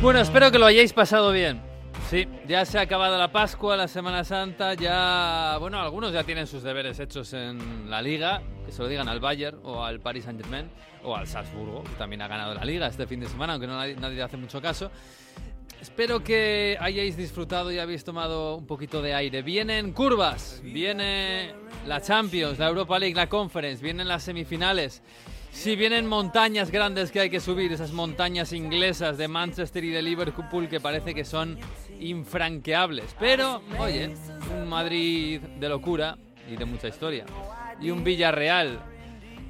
Bueno, espero que lo hayáis pasado bien. Sí, ya se ha acabado la Pascua, la Semana Santa, ya... Bueno, algunos ya tienen sus deberes hechos en la Liga, que se lo digan al Bayern o al Paris Saint-Germain o al Salzburgo, que también ha ganado la Liga este fin de semana, aunque no nadie, hace mucho caso. Espero que hayáis disfrutado y habéis tomado un poquito de aire. Vienen curvas, viene la Champions, la Europa League, la Conference, vienen las semifinales. Si vienen montañas grandes que hay que subir, esas montañas inglesas de Manchester y de Liverpool que parece que son infranqueables. Pero, oye, un Madrid de locura y de mucha historia. Y un Villarreal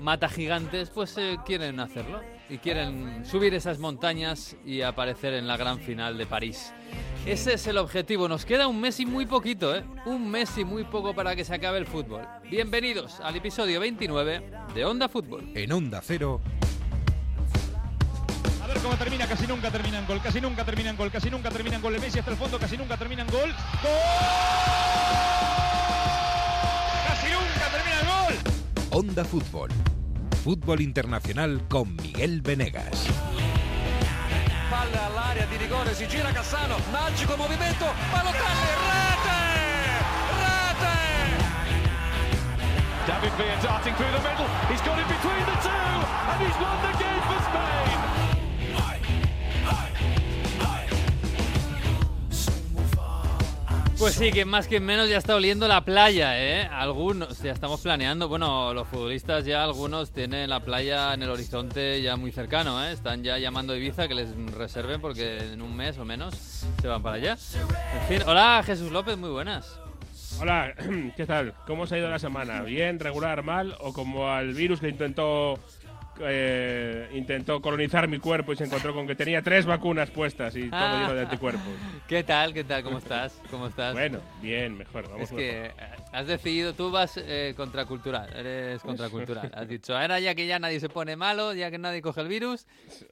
mata gigantes, pues eh, quieren hacerlo. Y quieren subir esas montañas y aparecer en la gran final de París. Ese es el objetivo. Nos queda un mes y muy poquito, ¿eh? Un mes y muy poco para que se acabe el fútbol. Bienvenidos al episodio 29 de Onda Fútbol. En Onda Cero. A ver cómo termina, casi nunca termina en gol, casi nunca termina en gol, casi nunca termina en gol. El Messi hasta el fondo, casi nunca termina en gol. ¡Gol! Casi nunca termina el gol. Onda Fútbol. Fútbol internacional con Miguel Venegas. Palla all'area di rigore, si gira Cassano, magico movimento, Balotelli, rete! Rete! David Villa darting through the middle. He's got it between the two, and he's won the Pues sí, que más que menos ya está oliendo la playa, ¿eh? Algunos, ya estamos planeando. Bueno, los futbolistas ya algunos tienen la playa en el horizonte ya muy cercano, ¿eh? Están ya llamando a Ibiza que les reserven porque en un mes o menos se van para allá. En fin, hola Jesús López, muy buenas. Hola, ¿qué tal? ¿Cómo os ha ido la semana? ¿Bien, regular, mal? ¿O como al virus que intentó eh, intentó colonizar mi cuerpo y se encontró con que tenía tres vacunas puestas y todo lleno de anticuerpos? ¿Qué tal? ¿Qué tal? ¿Cómo estás? ¿Cómo estás? Bueno, bien, mejor. Vamos Es que eh, has decidido, tú vas eh, contracultural, eres contracultural. Has dicho, ahora ya que ya nadie se pone malo, ya que nadie coge el virus,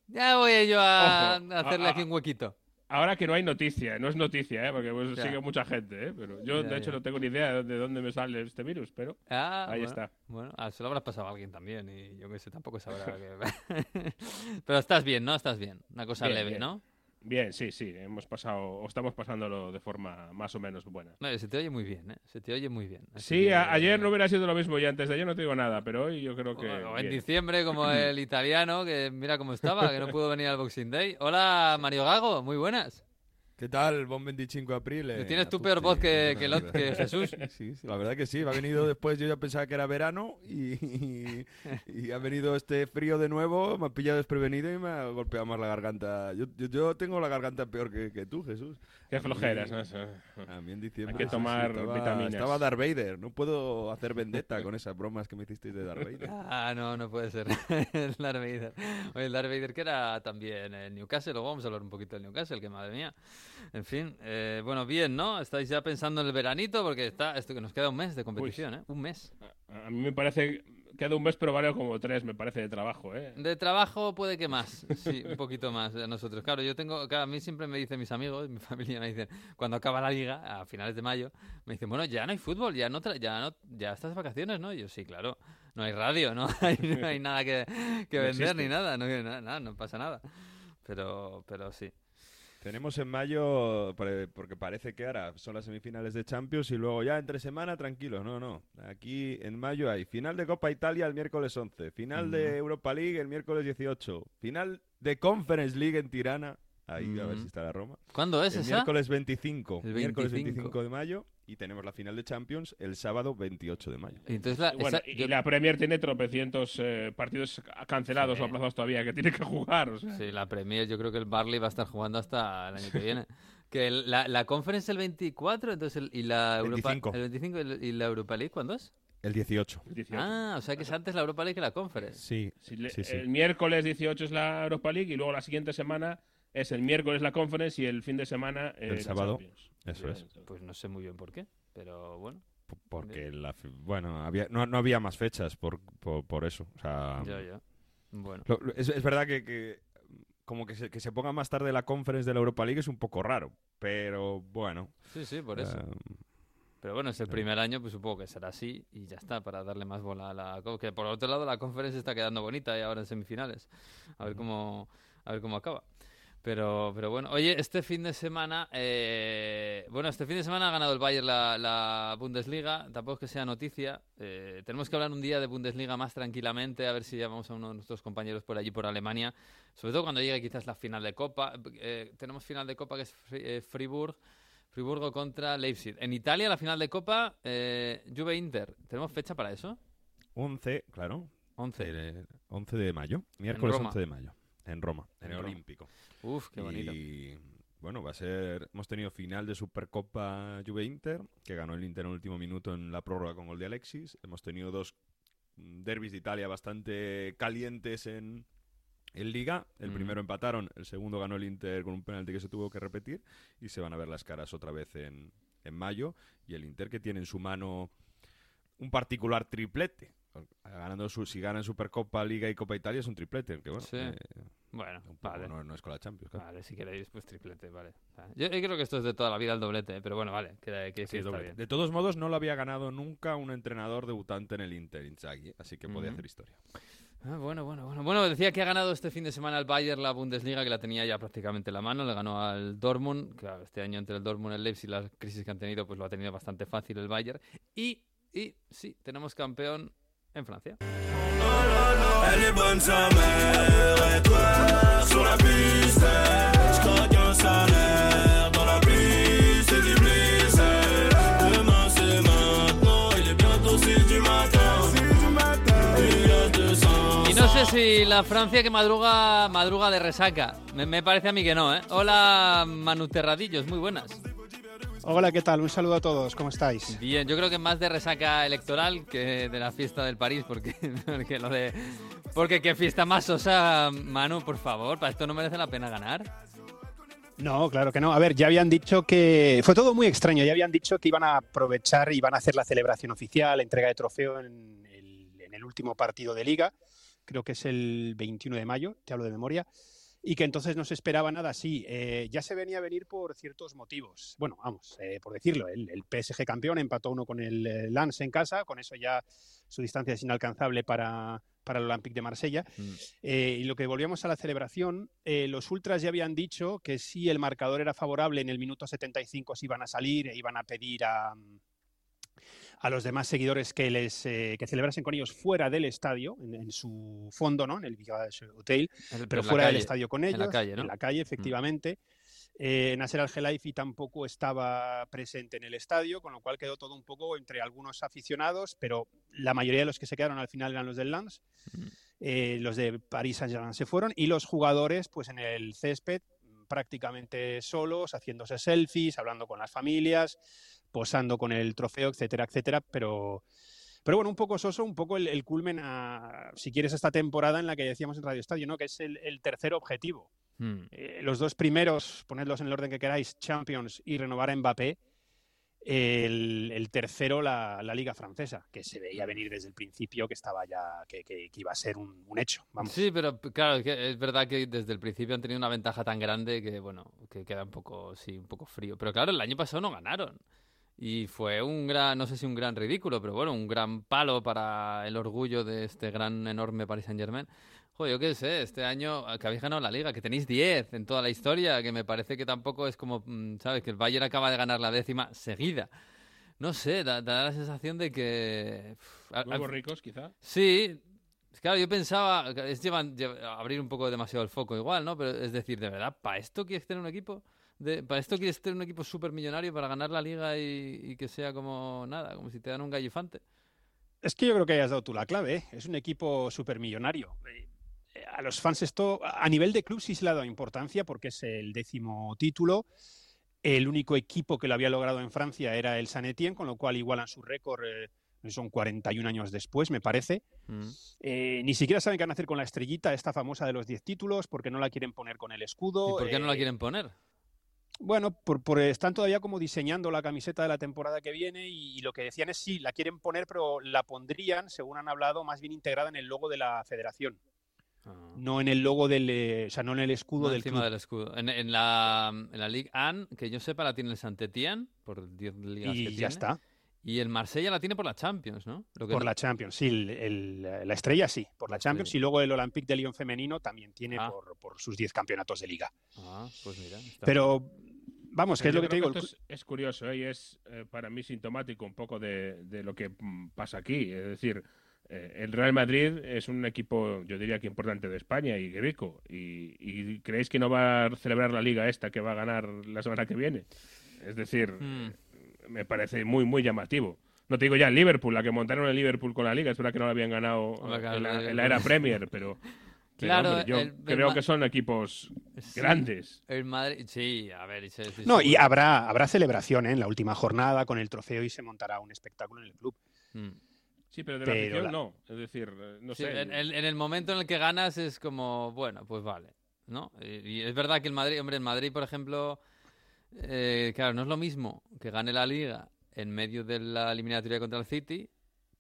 ya voy yo a, Ojo, a hacerle a- aquí un huequito. Ahora que no hay noticia, no es noticia, ¿eh? porque pues, sigue mucha gente, ¿eh? pero yo de hecho no tengo ni idea de dónde me sale este virus, pero Ah, Ahí bueno, está. Bueno, ah, se lo habrás pasado a alguien también y yo que sé, tampoco sabrá que... Pero estás bien, ¿no? Estás bien. Una cosa Bien, leve, bien. ¿no? Bien, sí, sí, hemos pasado, o estamos pasándolo de forma más o menos buena. No, se te oye muy bien, ¿eh? Se te oye muy bien. Así Sí, que- ayer no hubiera sido lo mismo y antes de ayer no te digo nada, pero hoy yo creo que... O- en diciembre, como el italiano, que mira cómo estaba, que no pudo venir al Boxing Day. Hola, Mario Gago, muy buenas. ¿Qué tal? Buon 25 aprile. Tienes a tu tutti. peor voz que, que, lo- que. Jesús. Sí, sí, la verdad que sí. Me ha venido después, yo ya pensaba que era verano y, y, y ha venido este frío de nuevo, me ha pillado desprevenido y me ha golpeado más la garganta. Yo, yo, yo tengo la garganta peor que, que tú, Jesús. Qué flojeras, ¿no? A mí en diciembre. Hay que sí, sí, tomar estaba, vitaminas. Estaba Darth Vader. No puedo hacer vendetta con esas bromas que me hicisteis de Darth Vader. Ah, no, no puede ser. el Darth Vader. Oye, el Darth Vader que era también el Newcastle. Luego vamos a hablar un poquito del Newcastle, que madre mía. En fin, eh, bueno, bien, ¿no? Estáis ya pensando en el veranito porque está esto que nos queda un mes de competición, ¿eh? Un mes. A mí me parece queda un mes, pero vale como tres, me parece, de trabajo, ¿eh? De trabajo puede que más, sí, un poquito más de nosotros. Claro, yo tengo, claro, a mí siempre me dicen mis amigos, mi familia me dicen, cuando acaba la liga, a finales de mayo, me dicen, bueno, ya no hay fútbol, ya no, tra- ya no, ya estás de vacaciones, ¿no? Y yo sí, claro, no hay radio, no hay, no hay nada que, que No vender existe. ni nada, no, nada, nada, no pasa nada. Pero, pero sí. Tenemos en mayo, porque parece que ahora son las semifinales de Champions y luego ya entre semana tranquilos. No, no. Aquí en mayo hay final de Copa Italia el miércoles 11, final de Europa League el miércoles 18, final de Conference League en Tirana. Ahí a ver si está la Roma. ¿Cuándo es El esa? miércoles 25, El miércoles 25. 25 de mayo y tenemos la final de Champions el sábado 28 de mayo. Y Entonces la, Bueno, esa- y yo- la Premier tiene tropecientos eh, partidos cancelados Sí. o aplazados todavía que tiene que jugar. o sea. Sí, la Premier, yo creo que el Barley va a estar jugando hasta el año que viene. Que el- la, la Conference el 24, entonces el- y la Europa, 25. el 25 y la Europa League, ¿cuándo es? El 18. El 18. Ah, o sea que es antes la Europa League que la Conference. Sí, le- sí, sí. El miércoles 18 es la Europa League y luego la siguiente semana es el miércoles la Conference y el fin de semana eh, El sábado. Champions. Eso es. Pues no sé muy bien por qué, pero bueno. P- Porque la, bueno, había, no, no había más fechas por, por, por eso. O sea, Ya, ya. Bueno. Lo- lo- es, es verdad que, que como que se, que se ponga más tarde la conference de la Europa League es un poco raro, pero bueno. Sí, sí, por eso. eh, Pero bueno, es el eh. primer año, pues supongo que será así y ya está, para darle más bola a la... co- Que por otro lado la Conference está quedando bonita y ahora en semifinales. A ver cómo, a ver cómo acaba. Pero, pero bueno, oye, este fin de semana, eh, bueno, este fin de semana ha ganado el Bayern la, la Bundesliga, tampoco es que sea noticia, eh, tenemos que hablar un día de Bundesliga más tranquilamente, a ver si llamamos a uno de nuestros compañeros por allí, por Alemania, sobre todo cuando llegue quizás la final de Copa, eh, tenemos final de Copa que es Fri- eh, Friburg, Friburgo contra Leipzig. En Italia la final de Copa, eh, Juve-Inter, ¿tenemos fecha para eso? 11, claro. 11. eh, 11 de mayo. Miércoles Roma. 11 de mayo. En Roma, en, En el Roma. Olímpico. Uf, qué bonito. Y bueno, va a ser. Hemos tenido final de Supercopa Juve Inter, que ganó el Inter en el último minuto en la prórroga con gol de Alexis. Hemos tenido dos derbis de Italia bastante calientes en, en Liga. El Mm. primero empataron, el segundo ganó el Inter con un penalti que se tuvo que repetir. Y se van a ver las caras otra vez en, en mayo. Y el Inter que tiene en su mano un particular triplete. Ganando su, si gana en Supercopa, Liga y Copa Italia es un triplete. Que bueno, Sí. eh, Bueno, un poco vale. no, no es con la Champions. claro. Vale, si queréis, pues triplete, vale. Yo, yo creo que esto es de toda la vida el doblete, ¿eh? pero bueno, vale, que, que sí, Sí, está doblete. bien. De todos modos, no lo había ganado nunca un entrenador debutante en el Inter, Inzaghi, así que podía hacer historia. Ah, bueno, bueno, bueno. Bueno, decía que ha ganado este fin de semana el Bayern la Bundesliga, que la tenía ya prácticamente en la mano. Le ganó al Dortmund. Claro, este año entre el Dortmund y el Leipzig, la crisis que han tenido, pues lo ha tenido bastante fácil el Bayern. Y, y sí, tenemos campeón en Francia. Elle est bonne sa mère et toi sur la piste Je crois qu'un salaire dans la pluie c'est du blessé Demain c'est maintenant Il est bientôt 6 du matin Il y a 200 Y no sé si la Francia que madruga, madruga de resaca. Me, me parece a mí que no, ¿eh? Hola, Manu Terradillos, muy buenas. Hola, ¿qué tal? Un saludo a todos, ¿cómo estáis? Bien, yo creo que más de resaca electoral que de la fiesta del París, porque, porque lo de. Porque qué fiesta más sosa, Manu, por favor, para esto no merece la pena ganar. No, claro que no. A ver, ya habían dicho que. Fue todo muy extraño. Ya habían dicho que iban a aprovechar y iban a hacer la celebración oficial, entrega de trofeo en el, en el último partido de Liga. Creo que es el 21 de mayo, te hablo de memoria. Y que entonces no se esperaba nada así. Eh, ya se venía a venir por ciertos motivos. Bueno, vamos, eh, por decirlo, el, el PSG campeón empató uno con el eh, Lens en casa, con eso ya su distancia es inalcanzable para, para el Olympique de Marsella. Eh, y lo que volvíamos a la celebración, los ultras ya habían dicho que si el marcador era favorable en el minuto 75 se iban a salir e iban a pedir a, a los demás seguidores que les eh, que celebrasen con ellos fuera del estadio, en, en su fondo, ¿no? En el Village Hotel, El- pero en fuera del estadio con en ellos, la calle, ¿no? En la calle, efectivamente. Eh, Nasser Al-Khelaifi tampoco estaba presente en el estadio, con lo cual quedó todo un poco entre algunos aficionados, pero la mayoría de los que se quedaron al final eran los del Lens. Mm. Eh, los de París Saint-Germain se fueron y los jugadores, pues en el césped, prácticamente solos, haciéndose selfies, hablando con las familias, posando con el trofeo, etcétera, etcétera, pero... Pero bueno, un poco soso, un poco el, el culmen a, si quieres, esta temporada en la que decíamos en Radio Estadio, ¿no? Que es el, el tercer objetivo. Hmm. Eh, los dos primeros, ponedlos en el orden que queráis, Champions y renovar a Mbappé. El, el tercero, la, la Liga Francesa, que se veía venir desde el principio que estaba ya, que, que- que iba a ser un, un hecho. Vamos. Sí, pero claro, que es verdad que desde el principio han tenido una ventaja tan grande que, bueno, que queda un poco, sí, un poco frío. Pero claro, el año pasado no ganaron. Y fue un gran, no sé si un gran ridículo, pero bueno, un gran palo para el orgullo de este gran, enorme Paris Saint-Germain. Joder, yo qué sé, este año que habéis ganado la liga, que tenéis 10 en toda la historia, que me parece que tampoco es como, mm, ¿sabes? Que el Bayern acaba de ganar la décima seguida. No sé, da, da la sensación de que... Nuevos ricos, quizá. Sí, claro, yo pensaba, es llevan, lle- abrir un poco demasiado el foco igual, ¿no? Pero es decir, ¿de verdad, para esto quieres tener un equipo? De, ¿Para esto quieres tener un equipo súper millonario para ganar la liga y, y que sea como nada, como si te dan un gallifante? Es que yo creo que hayas dado tú la clave. ¿eh? Es un equipo supermillonario. Eh, A los fans esto, a nivel de club sí se le ha dado importancia porque es el décimo título. El único equipo que lo había logrado en Francia era el San Etienne, con lo cual igualan su récord, eh, son 41 años después, me parece. Mm. Eh, ni siquiera saben qué van a hacer con la estrellita, esta famosa de los 10 títulos, porque no la quieren poner con el escudo. ¿Y por qué no la Eh, quieren poner? Bueno, por, por- están todavía como diseñando la camiseta de la temporada que viene y, y lo que decían es sí, la quieren poner, pero la pondrían, según han hablado, más bien integrada en el logo de la federación, Ah. no en el logo del, eh, o sea, no en el escudo No del encima club. del escudo. En, en la, en la Ligue 1, que yo sepa, la tiene el Saint-Étienne, por 10 ligas que Y tiene. ya está. Y el Marsella la tiene por la Champions, ¿no? Lo que Por no- la Champions, sí, el- el- la estrella sí, por la La Champions. estrella. Y luego el Olympique de Lyon femenino también tiene Ah. por, por sus 10 campeonatos de liga. Ah, pues mira. Pero, vamos, ¿qué Pero es lo que te digo? Esto es, es curioso ¿eh? y es eh, para mí sintomático un poco de, de lo que pasa aquí. Es decir, eh, el Real Madrid es un equipo, yo diría que importante de España y rico. Y, y creéis que no va a celebrar la liga esta que va a ganar la semana que viene? Es decir, Mm. me parece muy, muy llamativo. No te digo ya el Liverpool, la que montaron el Liverpool con la liga, es verdad que no la habían ganado en la, en era Premier, pero, Claro, hombre, yo el- el creo que son equipos Sí. grandes. El Madrid, sí, a ver. sí, No, y habrá, habrá celebración ¿eh? en la última jornada con el trofeo y se montará un espectáculo en el club. Mm. Sí, pero de la Pero afición la- no. Es decir, eh, no Sí, sé. en, en- en el momento en el que ganas es como, bueno, pues vale, ¿no? Y, y es verdad que el Madrid, hombre, el Madrid, por ejemplo, eh, claro, no es lo mismo que gane la Liga en medio de la eliminatoria contra el City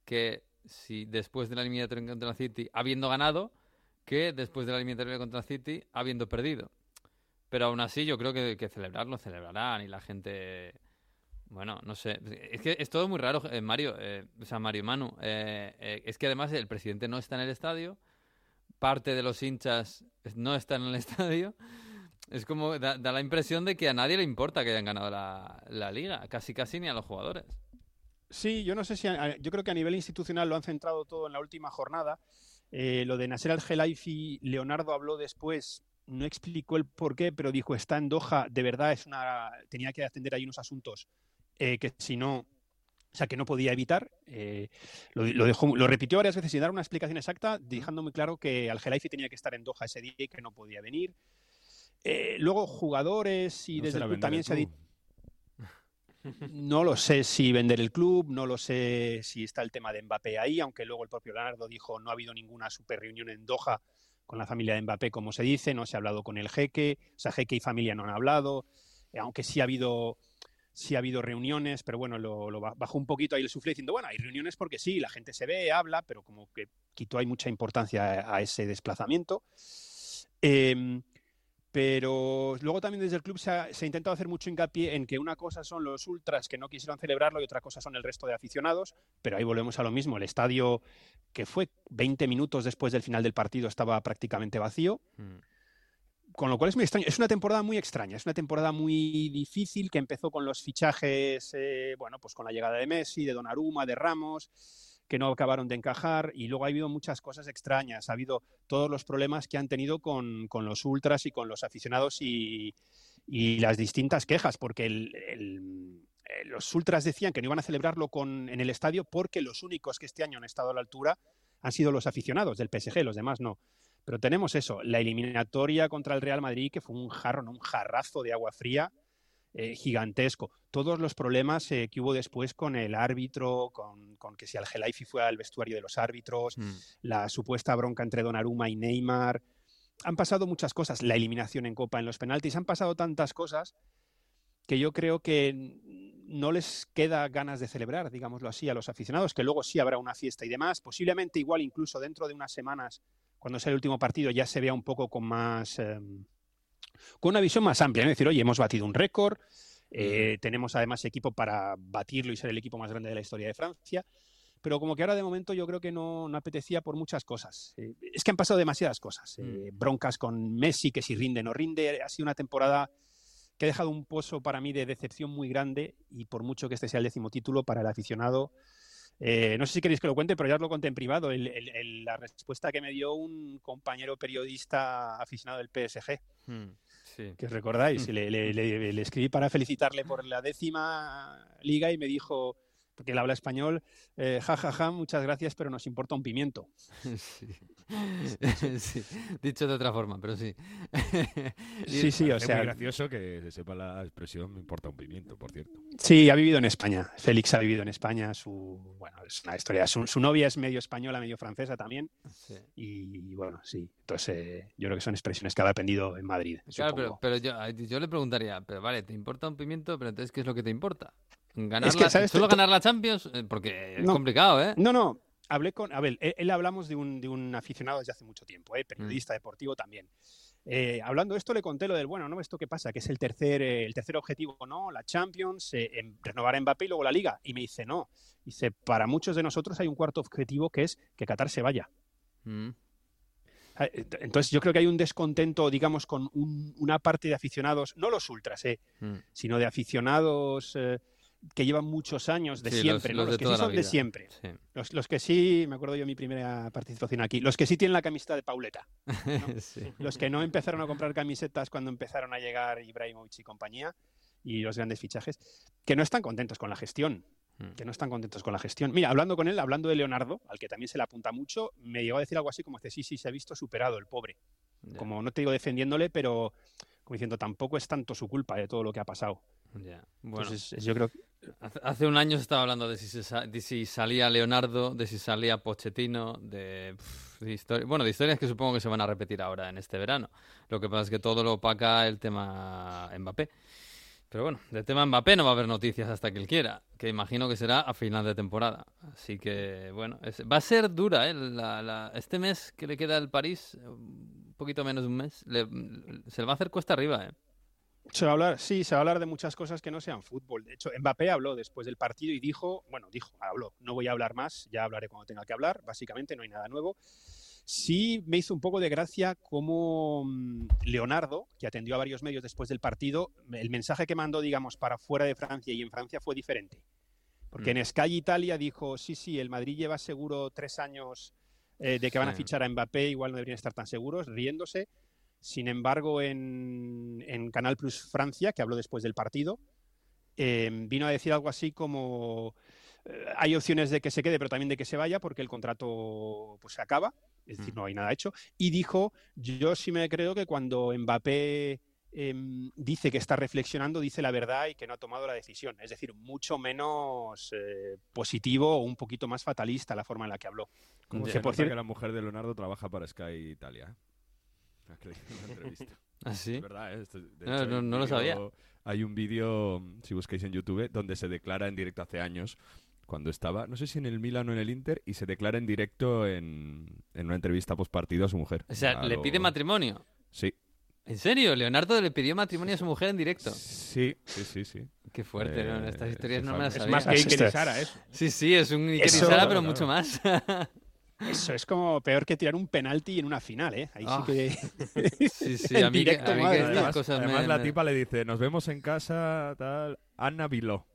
que si después de la eliminatoria contra el City habiendo ganado que después de la eliminatoria contra City habiendo perdido. Pero aún así yo creo que, que celebrarlo celebrarán y la gente... Bueno, no sé. Es que es todo muy raro, eh, Mario. eh, Mario Manu. eh, eh, es que además el presidente no está en el estadio. Parte de los hinchas no están en el estadio. Es como, da, la impresión de que a nadie le importa que hayan ganado la, liga. Casi, casi ni a los jugadores. Sí, yo no sé si, yo creo que a nivel institucional lo han centrado todo en la última jornada. Eh, lo de Nasser Al-Khelaifi, Leonardo habló después, no explicó el por qué, pero dijo, está en Doha, de verdad es una, tenía que atender ahí unos asuntos eh, que si no, o sea, que no podía evitar. Eh, lo, lo dejó, lo repitió varias veces sin dar una explicación exacta, dejando muy claro que Al-Khelaifi tenía que estar en Doha ese día y que no podía venir. Eh, luego jugadores y No desde el club también se ha dicho no lo sé si vender el club, no lo sé si está el tema de Mbappé ahí, aunque luego el propio Leonardo dijo no ha habido ninguna super reunión en Doha con la familia de Mbappé, como se dice, no se ha hablado con el jeque, o sea, jeque y familia no han hablado, eh, aunque sí ha habido sí ha habido reuniones, pero bueno, lo, lo ba- bajó un poquito ahí el suflé diciendo, bueno, hay reuniones porque sí, la gente se ve, habla, pero como que quitó hay mucha importancia a, a ese desplazamiento. Em, pero luego también desde el club se ha, se ha intentado hacer mucho hincapié en que una cosa son los ultras que no quisieron celebrarlo y otra cosa son el resto de aficionados, pero ahí volvemos a lo mismo, el estadio que fue 20 minutos después del final del partido estaba prácticamente vacío, Mm. con lo cual es muy extraño, es una temporada muy extraña, es una temporada muy difícil que empezó con los fichajes, eh, bueno, pues con la llegada de Messi, de Donnarumma, de Ramos, que no acabaron de encajar y luego ha habido muchas cosas extrañas, ha habido todos los problemas que han tenido con, con los ultras y con los aficionados y, y las distintas quejas, porque eh, los ultras decían que no iban a celebrarlo con, en el estadio porque los únicos que este año han estado a la altura han sido los aficionados del PSG, los demás no. Pero tenemos eso, la eliminatoria contra el Real Madrid, que fue un jarro, un jarrazo de agua fría eh, gigantesco. Todos los problemas eh, que hubo después con el árbitro, con, con que si Al-Gelaifi fue al vestuario de los árbitros, Mm. la supuesta bronca entre Donnarumma y Neymar. Han pasado muchas cosas, la eliminación en Copa en los penaltis, han pasado tantas cosas que yo creo que no les queda ganas de celebrar, digámoslo así, a los aficionados, que luego sí habrá una fiesta y demás. Posiblemente igual incluso dentro de unas semanas, cuando sea el último partido, ya se vea un poco con más... eh, con una visión más amplia, ¿no? Es decir, oye, hemos batido un récord, eh, tenemos además equipo para batirlo y ser el equipo más grande de la historia de Francia, pero como que ahora de momento yo creo que no, no apetecía por muchas cosas. Eh, es que han pasado demasiadas cosas. eh, broncas con Messi, que si rinde no rinde, ha sido una temporada que ha dejado un pozo para mí de decepción muy grande y por mucho que este sea el décimo título para el aficionado. eh, no sé si queréis que lo cuente, pero ya os lo conté en privado. el- el- el- la respuesta que me dio un compañero periodista aficionado del PSG, Mm. Sí. que recordáis, le, le- le- le escribí para felicitarle por la décima liga y me dijo, porque él habla español, eh, ja, ja, ja, muchas gracias, pero nos importa un pimiento. Sí. Sí. Dicho de otra forma, pero sí. Y- Sí, sí, o es sea, muy gracioso que se sepa la expresión, me importa un pimiento, por cierto. sí, ha vivido en España. Félix ha vivido en España. Su, bueno, es una historia. Su, su novia es medio española, medio francesa también. sí. Y bueno, sí. Entonces, eh, yo creo que son expresiones que habrá aprendido en Madrid. Claro, pero, pero yo, yo le preguntaría, pero vale, ¿te importa un pimiento? Pero entonces, ¿qué es lo que te importa? ¿Ganar Es que, la- ¿sabes? ¿Solo ganar la Champions? Eh, Porque es No. complicado, ¿eh? No, no. Hablé con. A ver, él, él hablamos de un, de un aficionado desde hace mucho tiempo, ¿eh? Mm. periodista deportivo también. Eh, hablando de esto, le conté lo del, bueno, ¿no? ¿Esto qué pasa? Que es el tercer, eh, el tercer objetivo, ¿no? La Champions, eh, em- renovar a Mbappé y luego la Liga. Y me dice, no. Dice, para muchos de nosotros hay un cuarto objetivo que es que Qatar se vaya. Mm. Ah, ent- Entonces yo creo que hay un descontento, digamos, con un- una parte de aficionados, no los ultras, eh, Mm. sino de aficionados eh, que llevan muchos años de Sí, los- siempre, ¿no? los los, de que sí son de siempre. Sí. Los, los que sí, me acuerdo yo mi primera participación aquí, los que sí tienen la camiseta de Pauleta. Sí. Los que no empezaron a comprar camisetas cuando empezaron a llegar Ibrahimovic y compañía y los grandes fichajes, que no están contentos con la gestión. Mm. Que no están contentos con la gestión. Mira, hablando con él, hablando de Leonardo, al que también se le apunta mucho, me llegó a decir algo así como este, sí, sí, se ha visto superado el pobre. Como no te digo defendiéndole, pero como diciendo, tampoco es tanto su culpa de todo lo que ha pasado. Ya. Bueno, Entonces, yo creo que hace, un año se estaba hablando de si, se sa- de si salía Leonardo, de si salía Pochettino, de, pf, de bueno, de historias que supongo que se van a repetir ahora en este verano. Lo que pasa es que todo lo opaca el tema Mbappé. Pero bueno, del tema Mbappé no va a haber noticias hasta que él quiera, que imagino que será a final de temporada. Así que, bueno, es- va a ser dura, ¿eh? La- la- este mes que le queda al París, un poquito menos de un mes, le- se le va a hacer cuesta arriba, ¿eh? Se va a hablar, sí, se va a hablar de muchas cosas que no sean fútbol. De hecho, Mbappé habló después del partido y dijo, bueno, dijo, habló, no voy a hablar más, ya hablaré cuando tenga que hablar, básicamente no hay nada nuevo. Sí me hizo un poco de gracia cómo mm, Leonardo, que atendió a varios medios después del partido, el mensaje que mandó, digamos, para fuera de Francia y en Francia fue diferente. Porque Mm. en Sky Italia dijo, sí, sí, el Madrid lleva seguro tres años eh, de que van a fichar a Mbappé, igual no deberían estar tan seguros, riéndose. Sin embargo, en, en Canal Plus Francia, que habló después del partido, eh, vino a decir algo así como eh, hay opciones de que se quede, pero también de que se vaya, porque el contrato pues, se acaba, es decir, Mm. no hay nada hecho. Y dijo, yo sí me creo que cuando Mbappé em, dice que está reflexionando, dice la verdad y que no ha tomado la decisión. Es decir, mucho menos eh, positivo o un poquito más fatalista la forma en la que habló. Como se por nota cier- que la mujer de Leonardo trabaja para Sky Italia. ¿eh? La que le hizo una entrevista. ¿Ah, sí? Es verdad, ¿eh? Esto- de No, hecho, no- no lo sabía. Hay un vídeo, si busquéis en YouTube, donde se declara en directo hace años, cuando estaba, no sé si en el Milan o en el Inter, y se declara en directo en, en una entrevista post partido a su mujer. O sea, le lo- pide matrimonio. Sí. ¿En serio? ¿Leonardo le pidió matrimonio a su mujer en directo? Sí, sí, sí, sí. Qué fuerte, ¿no? Eh, Estas historias sí, no me las es sabía. Es más que Iker y está- Sara, eso. Sí, sí, es un Iker y Eso- Sara, pero mucho más. Eso es como peor que tirar un penalti en una final, ¿eh? Ahí Ah. sí que... Sí, sí, En a mí, que- directo, a mí madre que mía. estas Además, cosas me- además la me- tipa le dice, nos vemos en casa, tal, Ana Viló.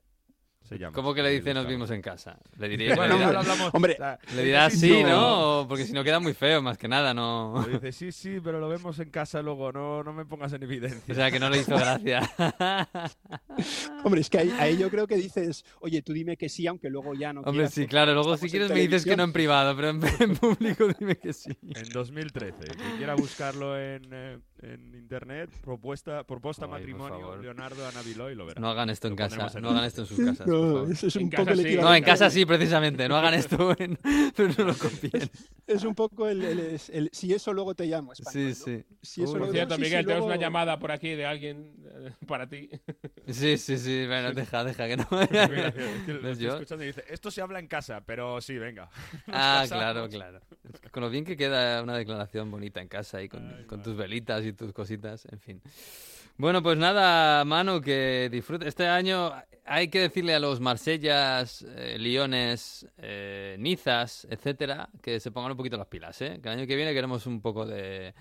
Se llama. ¿Cómo que le Sí, dice nos vimos en casa? Le diría, Bueno, le dirá, hablamos. hombre, o sea, le dirá sí, ¿no? Porque si no queda muy feo, más que nada, no. Le dice, sí, sí, pero lo vemos en casa luego, no, no me pongas en evidencia. O sea, que no le hizo gracia. Hombre, es que ahí, ahí yo creo que dices, oye, tú dime que sí, aunque luego ya no Hombre, quieras, sí, claro. Luego, si quieres, me dices que no en televisión". privado, pero en, en público dime que sí. En 2013, quien quiera buscarlo en, eh, en internet, propuesta, propuesta Ay, matrimonio. Leonardo Ana Viló y lo verá. No hagan esto en casa. en No el- hagan esto en sus casas. No, eso es un poco el sí. No, en casa sí, precisamente. No hagan esto, en... pero no lo copien. Es un poco el, el- el- si eso luego te llamo. Sí, español, ¿no? sí. Si eso Por luego- cierto, sí, sí, Miguel, tenemos luego- una llamada por aquí de alguien eh, para ti. Sí, sí, sí. Bueno, deja, deja que no. Es que lo ¿Ves estoy yo? escuchando y dice, esto se habla en casa, pero sí, venga. Ah, claro, claro. Es que Con lo bien que queda una declaración bonita en casa y con, con tus velitas y tus cositas, en fin. Bueno, pues nada, Manu, que disfrute. Este año hay que decirle a los Marsellas, eh, Liones, eh, Nizas, etcétera, que se pongan un poquito las pilas, ¿eh? Que el año que viene queremos un poco de,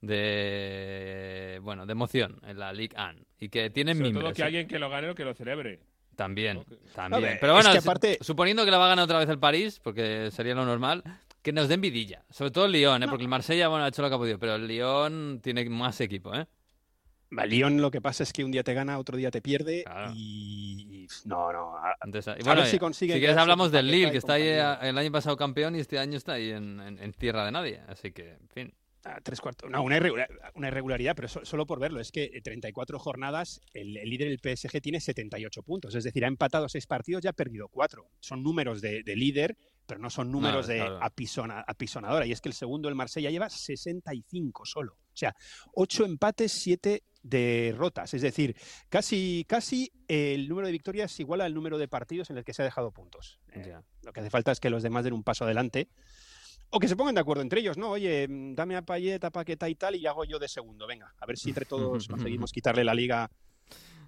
de bueno, de emoción en la Ligue 1 y que tienen Sobre mimbres. todo que ¿eh? alguien que lo gane o que lo celebre. También, ¿no? Que- también. Ver, Pero bueno, es que si- aparte- suponiendo que la va a ganar otra vez el París, porque sería lo normal, que nos den vidilla. Sobre todo el Lyon, ¿eh? porque el Marsella, bueno, ha hecho lo que ha podido, pero el Lyon tiene más equipo, ¿eh? Lyon lo que pasa es que un día te gana, otro día te pierde Claro. y... No, no. a- Entonces, y A bueno, ver si y- consiguen quieres quedarse hablamos del Lille, que está ahí eh, el año pasado campeón y este año está ahí en, en- en tierra de nadie. Así que, en fin. a tres cuartos. No, una, irregular- una irregularidad, pero so- solo por verlo. Es que eh, 34 jornadas, el, el líder del PSG tiene 78 puntos. Es decir, ha empatado seis partidos y ha perdido cuatro. Son números de, de líder, pero no son números de claro. apisona- apisonadora. Y es que el segundo, el Marsella, lleva 65 solo. O sea, ocho empates, siete derrotas. Es decir, casi, casi el número de victorias igual al número de partidos en el que se ha dejado puntos. Eh. Lo que hace falta es que los demás den un paso adelante. O que se pongan de acuerdo entre ellos, ¿no? Oye, mm, dame a Payet, a Paqueta y tal, y hago yo de segundo. Venga, a ver si entre todos conseguimos quitarle la liga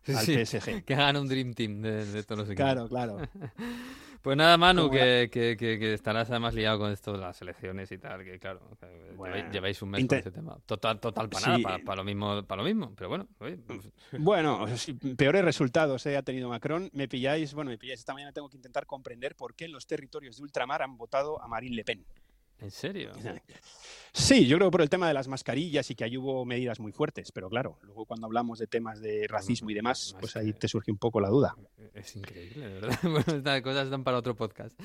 al Sí, PSG. Que hagan un Dream Team de, de todos los equipos. Claro, claro. Pues nada, Manu, que, que, que, que estarás además liado con esto de las elecciones y tal, que claro, Bueno, lleváis, lleváis un mes con ese tema. Total, total para nada, Sí. para, para lo mismo, para lo mismo, pero bueno, oye, pues, Bueno, peores resultados eh, ha tenido Macron. Me pilláis, bueno, me pilláis esta mañana. Tengo que intentar comprender por qué en los territorios de ultramar han votado a Marine Le Pen. ¿En serio? Sí, yo creo que por el tema de las mascarillas y que ahí hubo medidas muy fuertes, pero claro, luego cuando hablamos de temas de racismo y demás, Más pues ahí te surge un poco la duda. Es increíble, ¿verdad? Bueno, estas cosas están para otro podcast.